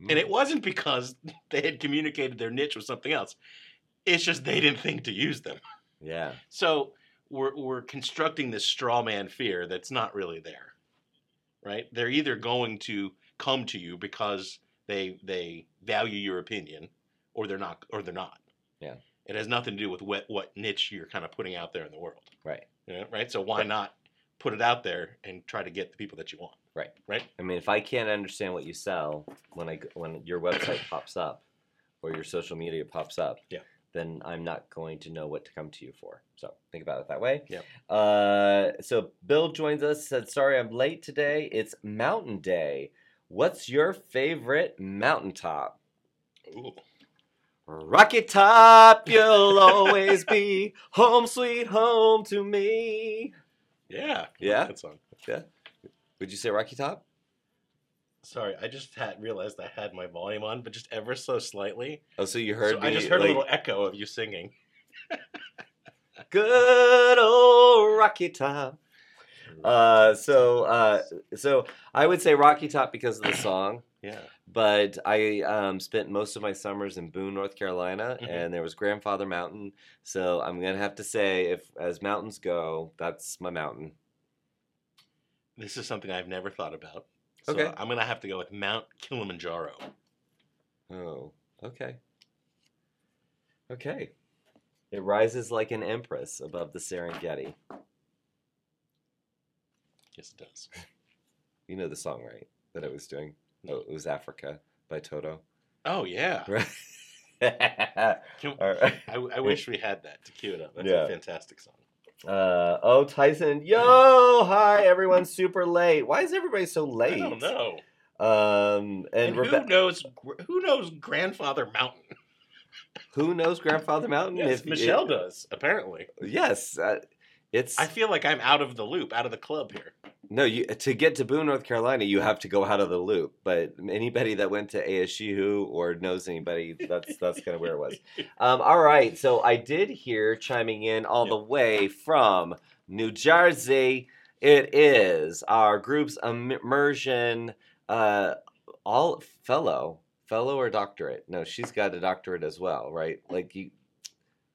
And it Mm. wasn't because *laughs* they had communicated their niche with something else. It's just they didn't think to use them. Yeah. So we're, we're constructing this straw man fear that's not really there, right? They're either going to come to you because they they value your opinion, or they're not, or they're not. Yeah. It has nothing to do with what what niche you're kind of putting out there in the world, Right. you know, right? So why Right. not put it out there and try to get the people that you want. Right. Right. I mean, if I can't understand what you sell when I when your website *coughs* pops up or your social media pops up, Yeah. then I'm not going to know what to come to you for. So think about it that way. Yep. Uh, so Bill joins us. Said, "Sorry, I'm late today. It's Mountain Day. What's your favorite mountaintop?" Ooh. Rocky Top, you'll always be *laughs* home, sweet home to me. Yeah. Yeah? That song. Would you say Rocky Top? Sorry, I just had realized I had my volume on, but just ever so slightly. Oh, so you heard So me? I just heard like, a little echo of you singing. *laughs* Good old Rocky Top. Uh, so, uh, so I would say Rocky Top because of the song, yeah. But I um, spent most of my summers in Boone, North Carolina, Mhm. and there was Grandfather Mountain. So I'm gonna have to say, if as mountains go, that's my mountain. This is something I've never thought about. So Okay. I'm gonna have to go with Mount Kilimanjaro. Oh, okay, okay. It rises like an empress above the Serengeti. Yes, it does. *laughs* You know the song, right? That I was doing. Oh, it was Africa by Toto. Oh yeah. *laughs* Right. Can- All right. I, I wish we had that to cue it up. That's Yeah. a fantastic song. Uh, oh, Tyson. Yo, hi, everyone. Super late. Why is everybody so late? I don't know. Um, and, And, who Rebe- knows? Who knows Grandfather Mountain? *laughs* who knows Grandfather Mountain? Yes, If- Michelle does. Apparently, Yes, uh, it's I feel like I'm out of the loop, out of the club here. No. You to get to Boone, North Carolina, you have to go out of the loop. But anybody that went to ASU or knows anybody, that's that's kind of where it was. *laughs* Um, all right, so I did hear chiming in all the way from New Jersey. It is our group's immersion, uh, all fellow, fellow or doctorate. No, she's got a doctorate as well, right? Like you,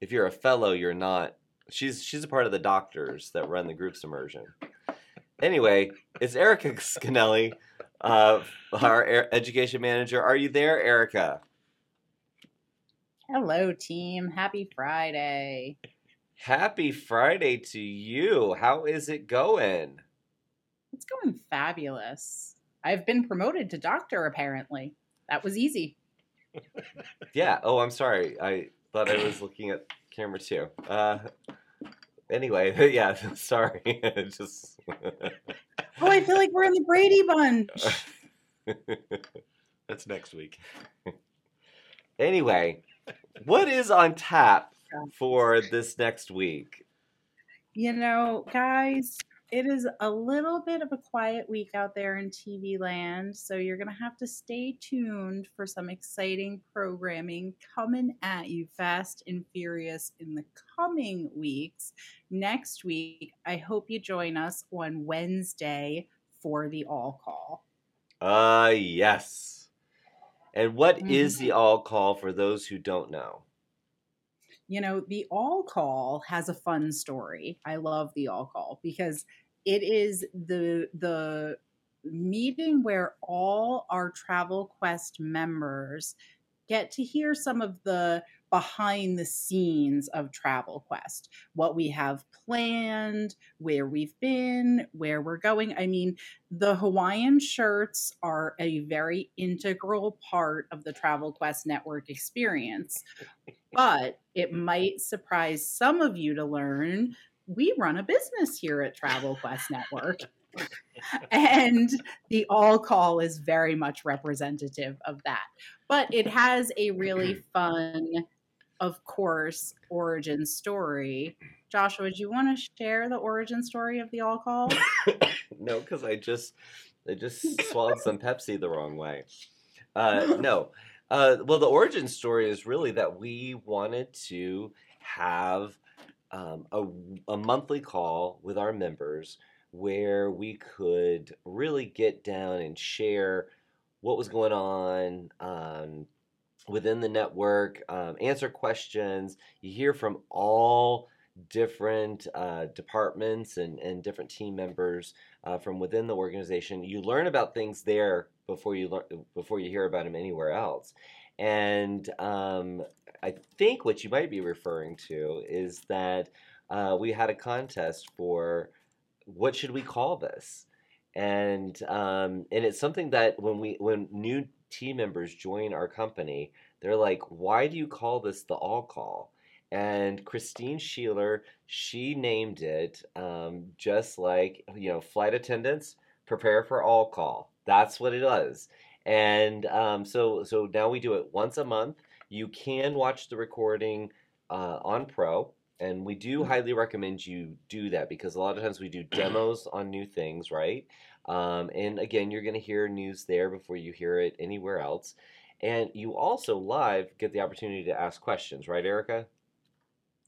if you're a fellow, you're not. She's she's a part of the doctors that run the group's immersion. Anyway, it's Erica *laughs* Scanelli, uh, our e- education manager. Are you there, Erica? Hello, team. Happy Friday. Happy Friday to you. How is it going? It's going fabulous. I've been promoted to doctor, apparently. That was easy. *laughs* Yeah. Oh, I'm sorry. I thought I was looking at camera two. Uh, anyway, *laughs* yeah. *laughs* Sorry. *laughs* Just. Oh, I feel like we're in the Brady Bunch. That's next week. anyway, what is on tap for this next week? You know, guys, it is a little bit of a quiet week out there in TV land, so you're going to have to stay tuned for some exciting programming coming at you fast and furious in the coming weeks. Next week, I hope you join us on Wednesday for the all call. Uh, yes. And what is Mm-hmm. the all call for those who don't know? You know the all call has a fun story. I love the all call because it is the the meeting where all our travel quest members get to hear some of the behind the scenes of travel quest what we have planned where we've been where we're going i mean the hawaiian shirts are a very integral part of the travel quest network experience but it might surprise some of you to learn we run a business here at Travel Quest Network. and the all call is very much representative of that. But it has a really *clears throat* fun, of course, origin story. Joshua, do you want to share the origin story of the all call? *coughs* no, because I just I just swallowed some Pepsi the wrong way. Uh, no. Uh, well, the origin story is really that we wanted to have um, a, a monthly call with our members where we could really get down and share what was going on um, within the network, um, answer questions. You hear from all different uh, departments and, and different team members uh, from within the organization. You learn about things there before you learn before you hear about them anywhere else. And um, I think what you might be referring to is that uh, we had a contest for what should we call this? And um, and it's something that when we when new team members join our company, they're like, why do you call this the all call? And Christine Sheeler, she named it um, just like you know flight attendants prepare for all call. That's what it was. And um, so so now we do it once a month. You can watch the recording uh, on Pro, and we do highly recommend you do that because a lot of times we do demos on new things, right? Um, and again, you're going to hear news there before you hear it anywhere else. And you also live get the opportunity to ask questions, right, Erica?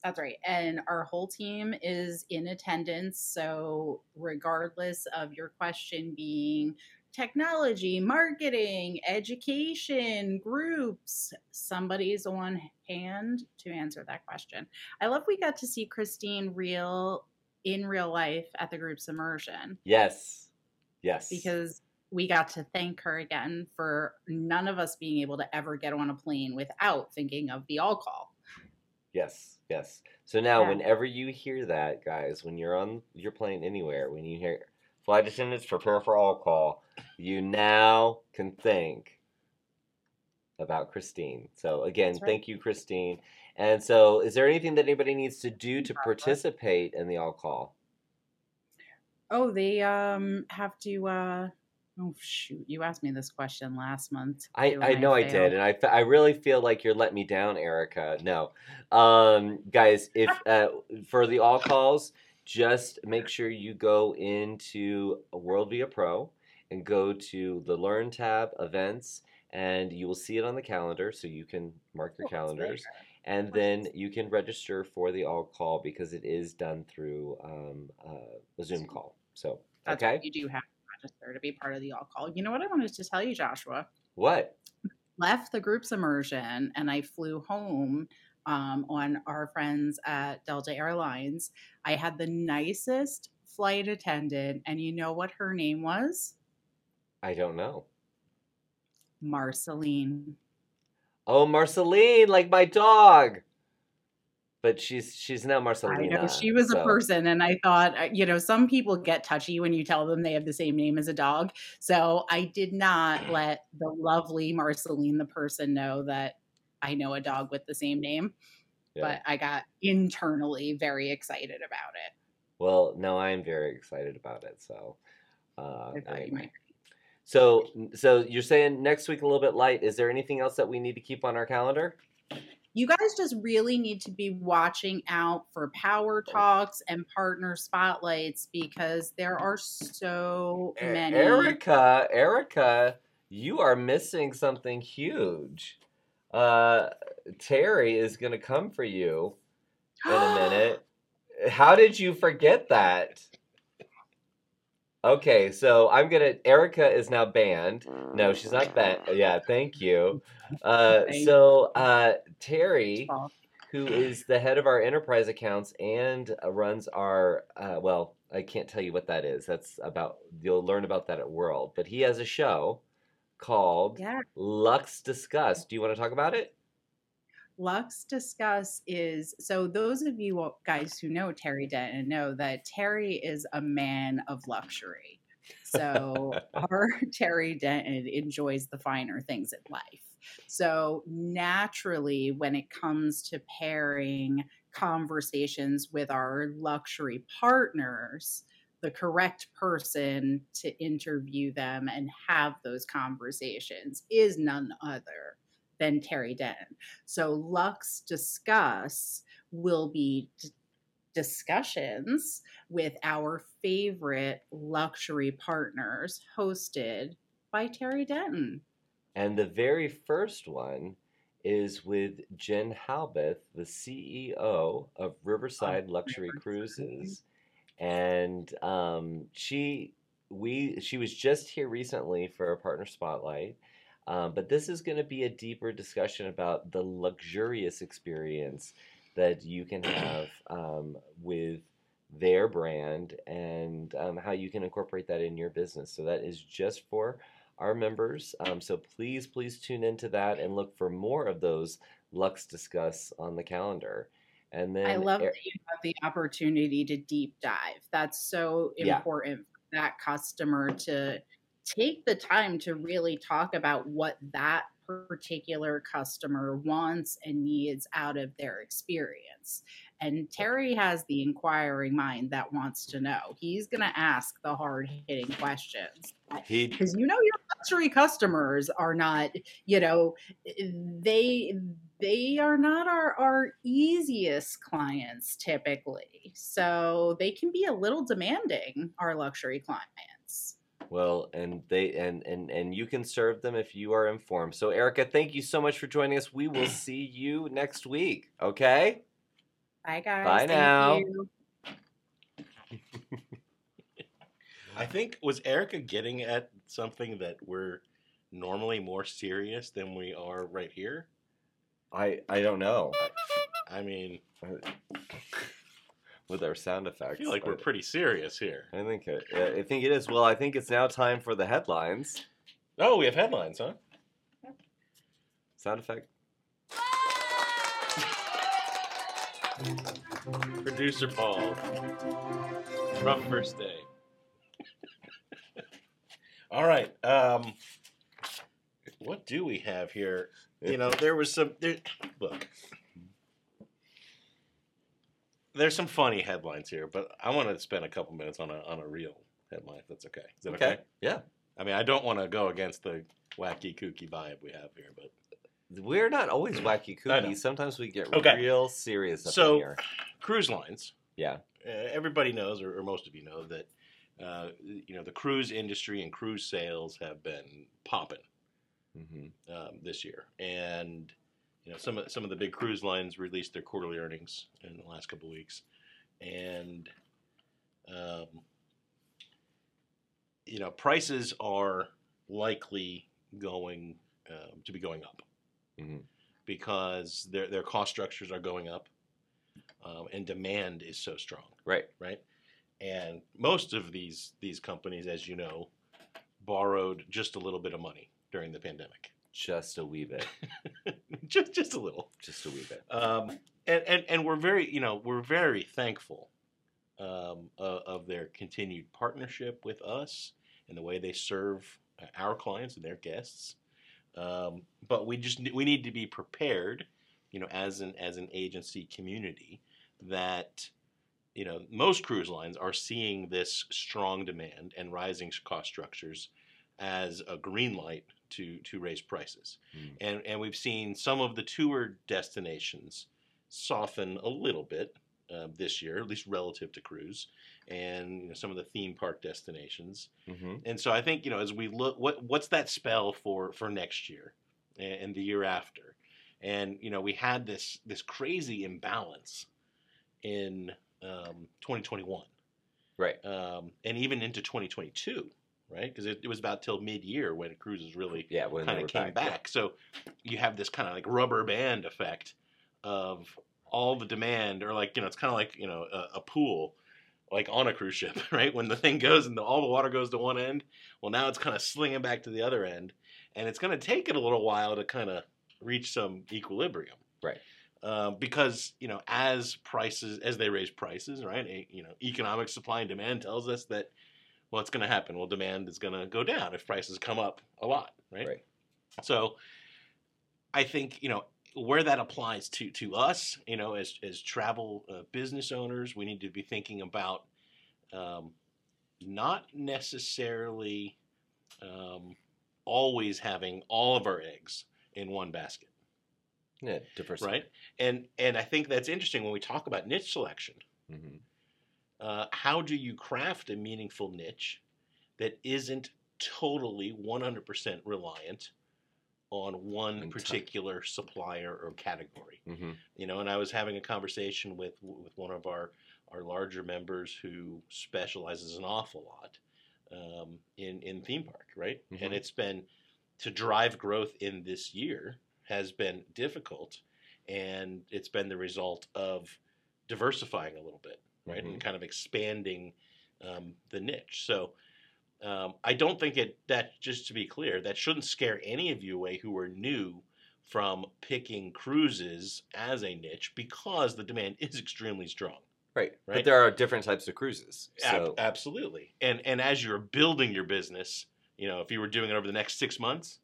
That's right. And our whole team is in attendance. So, regardless of your question being technology, marketing, education, groups, somebody's on hand to answer that question. I love we got to see Christine real in real life at the group's immersion. Yes. Yes. Because we got to thank her again for none of us being able to ever get on a plane without thinking of the all call. Yes, yes. So now, Yeah. whenever you hear that, guys, when you're on your plane anywhere, when you hear flight attendants prepare for all call, you now can think about Christine. So again, right. thank you, Christine. And so, is there anything that anybody needs to do to participate in the all call? Oh, they um have to uh oh shoot, you asked me this question last month. I, I know I failed. did, and I, I really feel like you're letting me down, Erica. No, um, guys, if *laughs* uh, for the all calls, just make sure you go into WorldVia Pro and go to the Learn tab, Events, and you will see it on the calendar, so you can mark your Oh, there. And then you can register for the all call because it is done through um, uh, a Zoom Zoom. call. So That's okay. You do have to register to be part of the all call. You know what I wanted to tell you, Joshua? what? Left the group's immersion and I flew home um, on our friends at Delta Airlines. I had the nicest flight attendant, and you know what her name was? I don't know. Marceline. Oh, Marceline, like my dog. But she's she's now Marcelina. I know she was a person, and I thought, uh, you know, some people get touchy when you tell them they have the same name as a dog. So I did not let the lovely Marceline, the person, know that I know a dog with the same name. Yeah. But I got internally very excited about it. Well, no, I'm very excited about it. So, uh, I thought you anyway. might. So so you're saying next week a little bit light. Is there anything else that we need to keep on our calendar? You guys just really need to be watching out for power talks and partner spotlights because there are so many. Erica, Erica, you are missing something huge. Uh, Terry is gonna come for you in a minute. *gasps* How did you forget that? Okay, so I'm gonna. Erica is now banned. No, she's not banned. Yeah, thank you. *laughs* Uh, so uh, Terry, who is the head of our enterprise accounts and uh, runs our uh, well, I can't tell you what that is. That's about you'll learn about that at World. But he has a show called Yeah. Lux Discuss. Do you want to talk about it? Lux Discuss is so those of you guys who know Terry Denton know that Terry is a man of luxury. So *laughs* our *laughs* Terry Denton enjoys the finer things in life. So naturally, when it comes to pairing conversations with our luxury partners, the correct person to interview them and have those conversations is none other than Terry Denton. So Lux Discuss will be d- discussions with our favorite luxury partners hosted by Terry Denton. And the very first one is with Jen Halbeth, the CEO of Riverside Luxury Riverside. Cruises, and um, she we she was just here recently for a partner spotlight. Um, but this is going to be a deeper discussion about the luxurious experience that you can have *clears throat* um, with their brand and um, how you can incorporate that in your business. So that is just for our members. Um, so please, please tune into that and look for more of those Lux Discuss on the calendar. And then I love that you have the opportunity to deep dive. That's so Yeah. important for that customer to take the time to really talk about what that particular customer wants and needs out of their experience. And Terry has the inquiring mind that wants to know. He's going to ask the hard hitting questions because you know your luxury customers are not you know they they are not our our easiest clients typically so they can be a little demanding our luxury clients Well, and they and and and you can serve them if you are informed. So, Erica, thank you so much for joining us. We will *clears throat* see you next week. Okay. bye guys Bye Thank now. you. *laughs* I think was Erica getting at something that we're normally more serious than we are right here. I I don't know I mean, with our sound I effects. feel like we're pretty serious here. I think it, I think it is. Well, I think it's now time for the headlines. Oh, we have headlines, huh? Sound effect. Producer Paul. Rough first day. All right. Um, what do we have here? You know, there was some. There, look, there's some funny headlines here, but I want to spend a couple minutes on a on a real headline. If that's okay. Is that okay? Okay. Yeah. I mean, I don't want to go against the wacky kooky vibe we have here, but We're not always *clears throat* wacky kooky. Sometimes we get Okay. real serious up So- in here. cruise lines. Yeah. uh, everybody knows, or, or most of you know, that uh, you know the cruise industry and cruise sales have been popping hmm um, this year, and you know some of some of the big cruise lines released their quarterly earnings in the last couple of weeks, and um, you know prices are likely going um, to be going up Mhm. because their their cost structures are going up, um, and demand is so strong Right. right? And most of these these companies, as you know, borrowed just a little bit of money during the pandemic, Just a wee bit. *laughs* just just a little. Just a wee bit. Um, and, and and we're very you know we're very thankful um, uh, of their continued partnership with us and the way they serve uh, our clients and their guests. Um, but we just we need to be prepared, you know, as an as an agency community that you know most cruise lines are seeing this strong demand and rising cost structures as a green light to to raise prices Mm. and and we've seen some of the tour destinations soften a little bit uh, this year, at least relative to cruise, and you know, some of the theme park destinations. hmm And so I think you know as we look, what what's that spell for for next year and, and the year after? And you know we had this this crazy imbalance in um, 2021, Right. um, and even into 2022, right? Because it, it was about till mid year when cruises really Yeah. Kind of came back. So you have this kind of like rubber band effect of all the demand, or like you know, it's kind of like you know a, a pool, like on a cruise ship, *laughs* right? When the thing goes and the, all the water goes to one end, well now it's kind of slinging back to the other end, and it's going to take it a little while to kind of reach some equilibrium, Right. Um, because you know, as prices as they raise prices, right? eh, You know, economic supply and demand tells us that what's going to happen? Well, demand is going to go down if prices come up a lot, right? Right. So, I think you know where that applies to to us, you know, as as travel uh, business owners, we need to be thinking about um, not necessarily um, always having all of our eggs in one basket, Yeah. Diversity. right? And and I think that's interesting when we talk about niche selection hmm uh, how do you craft a meaningful niche that isn't totally 100% reliant on one particular supplier or category? hmm you know and i was having a conversation with with one of our our larger members who specializes an awful lot um, in in theme park right? Mhm. and it's been to drive growth in this year has been difficult and it's been the result of diversifying a little bit right and kind of expanding um, the niche so um, I don't think it that just to be clear that shouldn't scare any of you away who are new from picking cruises as a niche because the demand *laughs* is extremely strong. Right. Right. But there are different types of cruises. Ab- absolutely. And and as you're building your business, you know, if you were doing it over the next six months,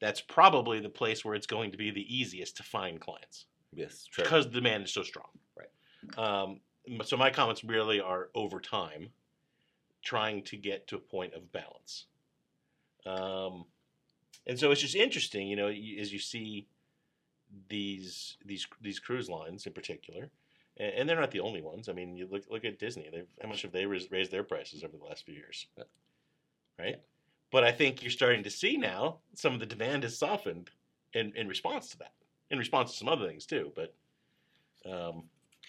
that's probably the place where it's going to be the easiest to find clients yes, true. because the demand is so strong. Right. Um, so my comments really are over time, trying to get to a point of balance. Um, and so it's just interesting, you know, as you see these these these cruise lines in particular, and, and they're not the only ones. I mean, you look look at Disney. They've how much have they raised their prices over the last few years? Right. But I think you're starting to see now some of the demand has softened in, in response to that. In response to some other things too, but um,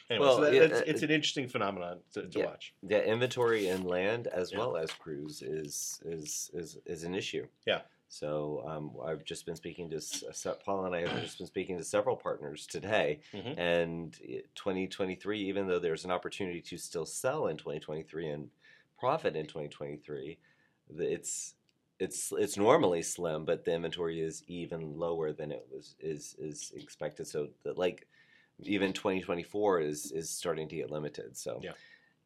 anyway, Well, so that, yeah, uh, it's an interesting phenomenon to, to yeah. watch. Yeah, inventory in land as Yeah. well as cruise is is is is an issue. Yeah. So um, I've just been speaking to se- Paul and I have just been speaking to several partners today, Mhm. and 2023, even though there's an opportunity to still sell in 2023 and profit in 2023, it's it's it's normally slim, but the inventory is even lower than it was is is expected. So that like even 2024 is is starting to get limited. So Yeah.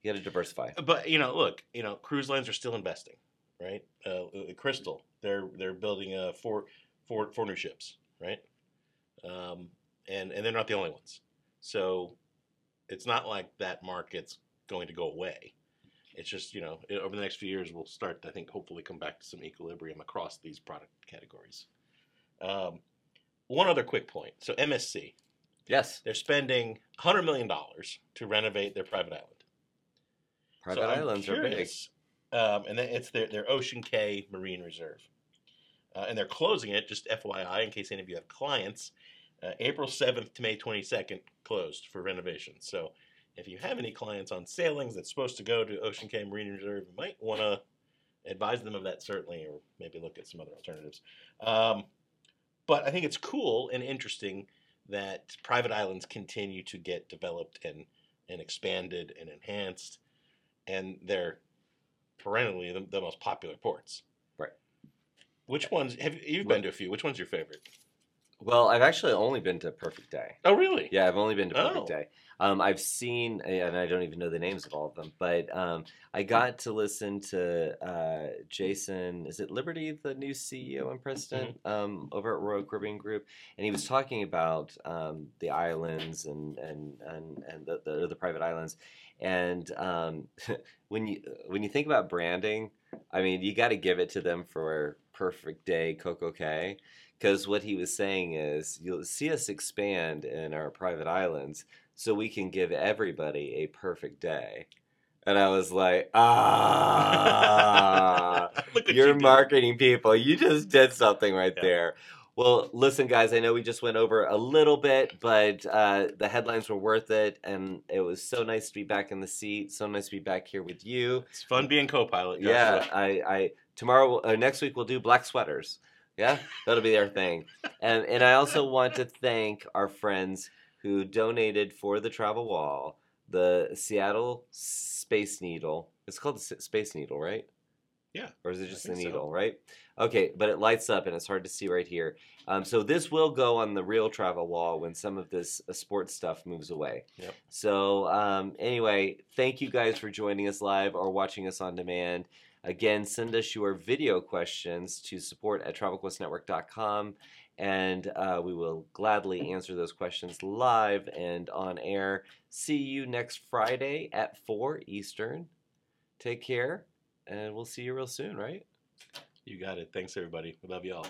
you got to diversify. But you know, look, you know, cruise lines are still investing, right? Uh, uh, Crystal, they're they're building uh, four four four new ships, right? Um, and and they're not the only ones. So it's not like that market's going to go away. It's just you know it, over the next few years we'll start I think hopefully come back to some equilibrium across these product categories. Um, one other quick point. So MSC, Yes, they're spending 100 million dollars to renovate their private island. private So islands are big. Um, and then it's their, their Ocean Cay Marine Reserve. Uh, and they're closing it, just FYI, in case any of you have clients, uh, April 7th to May 22nd closed for renovation. So if you have any clients on sailings that's supposed to go to Ocean Cay Marine Reserve, you might want to advise them of that, certainly, or maybe look at some other alternatives. Um, but I think it's cool and interesting that private islands continue to get developed and, and expanded and enhanced and they're perennially the, the most popular ports. Right. Which ones have you, you've been to a few? Which one's your favorite? Well, I've actually only been to Perfect Day. Oh, really? Yeah, I've only been to Perfect Oh. Day. Um, I've seen, and I don't even know the names of all of them, but um, I got to listen to uh, Jason. Is it Liberty, the new CEO and president um, over at Royal Caribbean Group? And he was talking about um, the islands and and and and the, the, the private islands. And um, *laughs* when you when you think about branding, I mean, you got to give it to them for Perfect Day CocoCay. Because what he was saying is, you'll see us expand in our private islands so we can give everybody a perfect day. And I was like, ah, *laughs* you're you marketing people. You just did something right Yeah. there. Well, listen, guys, I know we just went over a little bit, but uh, the headlines were worth it. And it was so nice to be back in the seat. So nice to be back here with you. It's fun being co-pilot. Yeah, I, I tomorrow uh, next week we'll do black sweaters. Yeah, that'll be our thing. And and I also want to thank our friends who donated for the travel wall the Seattle Space Needle. It's called the Space Needle, right? Yeah, Or is it just the think so. needle, right? Okay, but it lights up and it's hard to see right here. Um, so this will go on the real travel wall when some of this uh, sports stuff moves away. Yep. So um, anyway, thank you guys for joining us live or watching us on demand. Again, send us your video questions to support at travelquestnetwork.com and uh, we will gladly answer those questions live and on air. See you next Friday at 4 Eastern. Take care, and we'll see you real soon, right? You got it. Thanks, everybody. We love you all.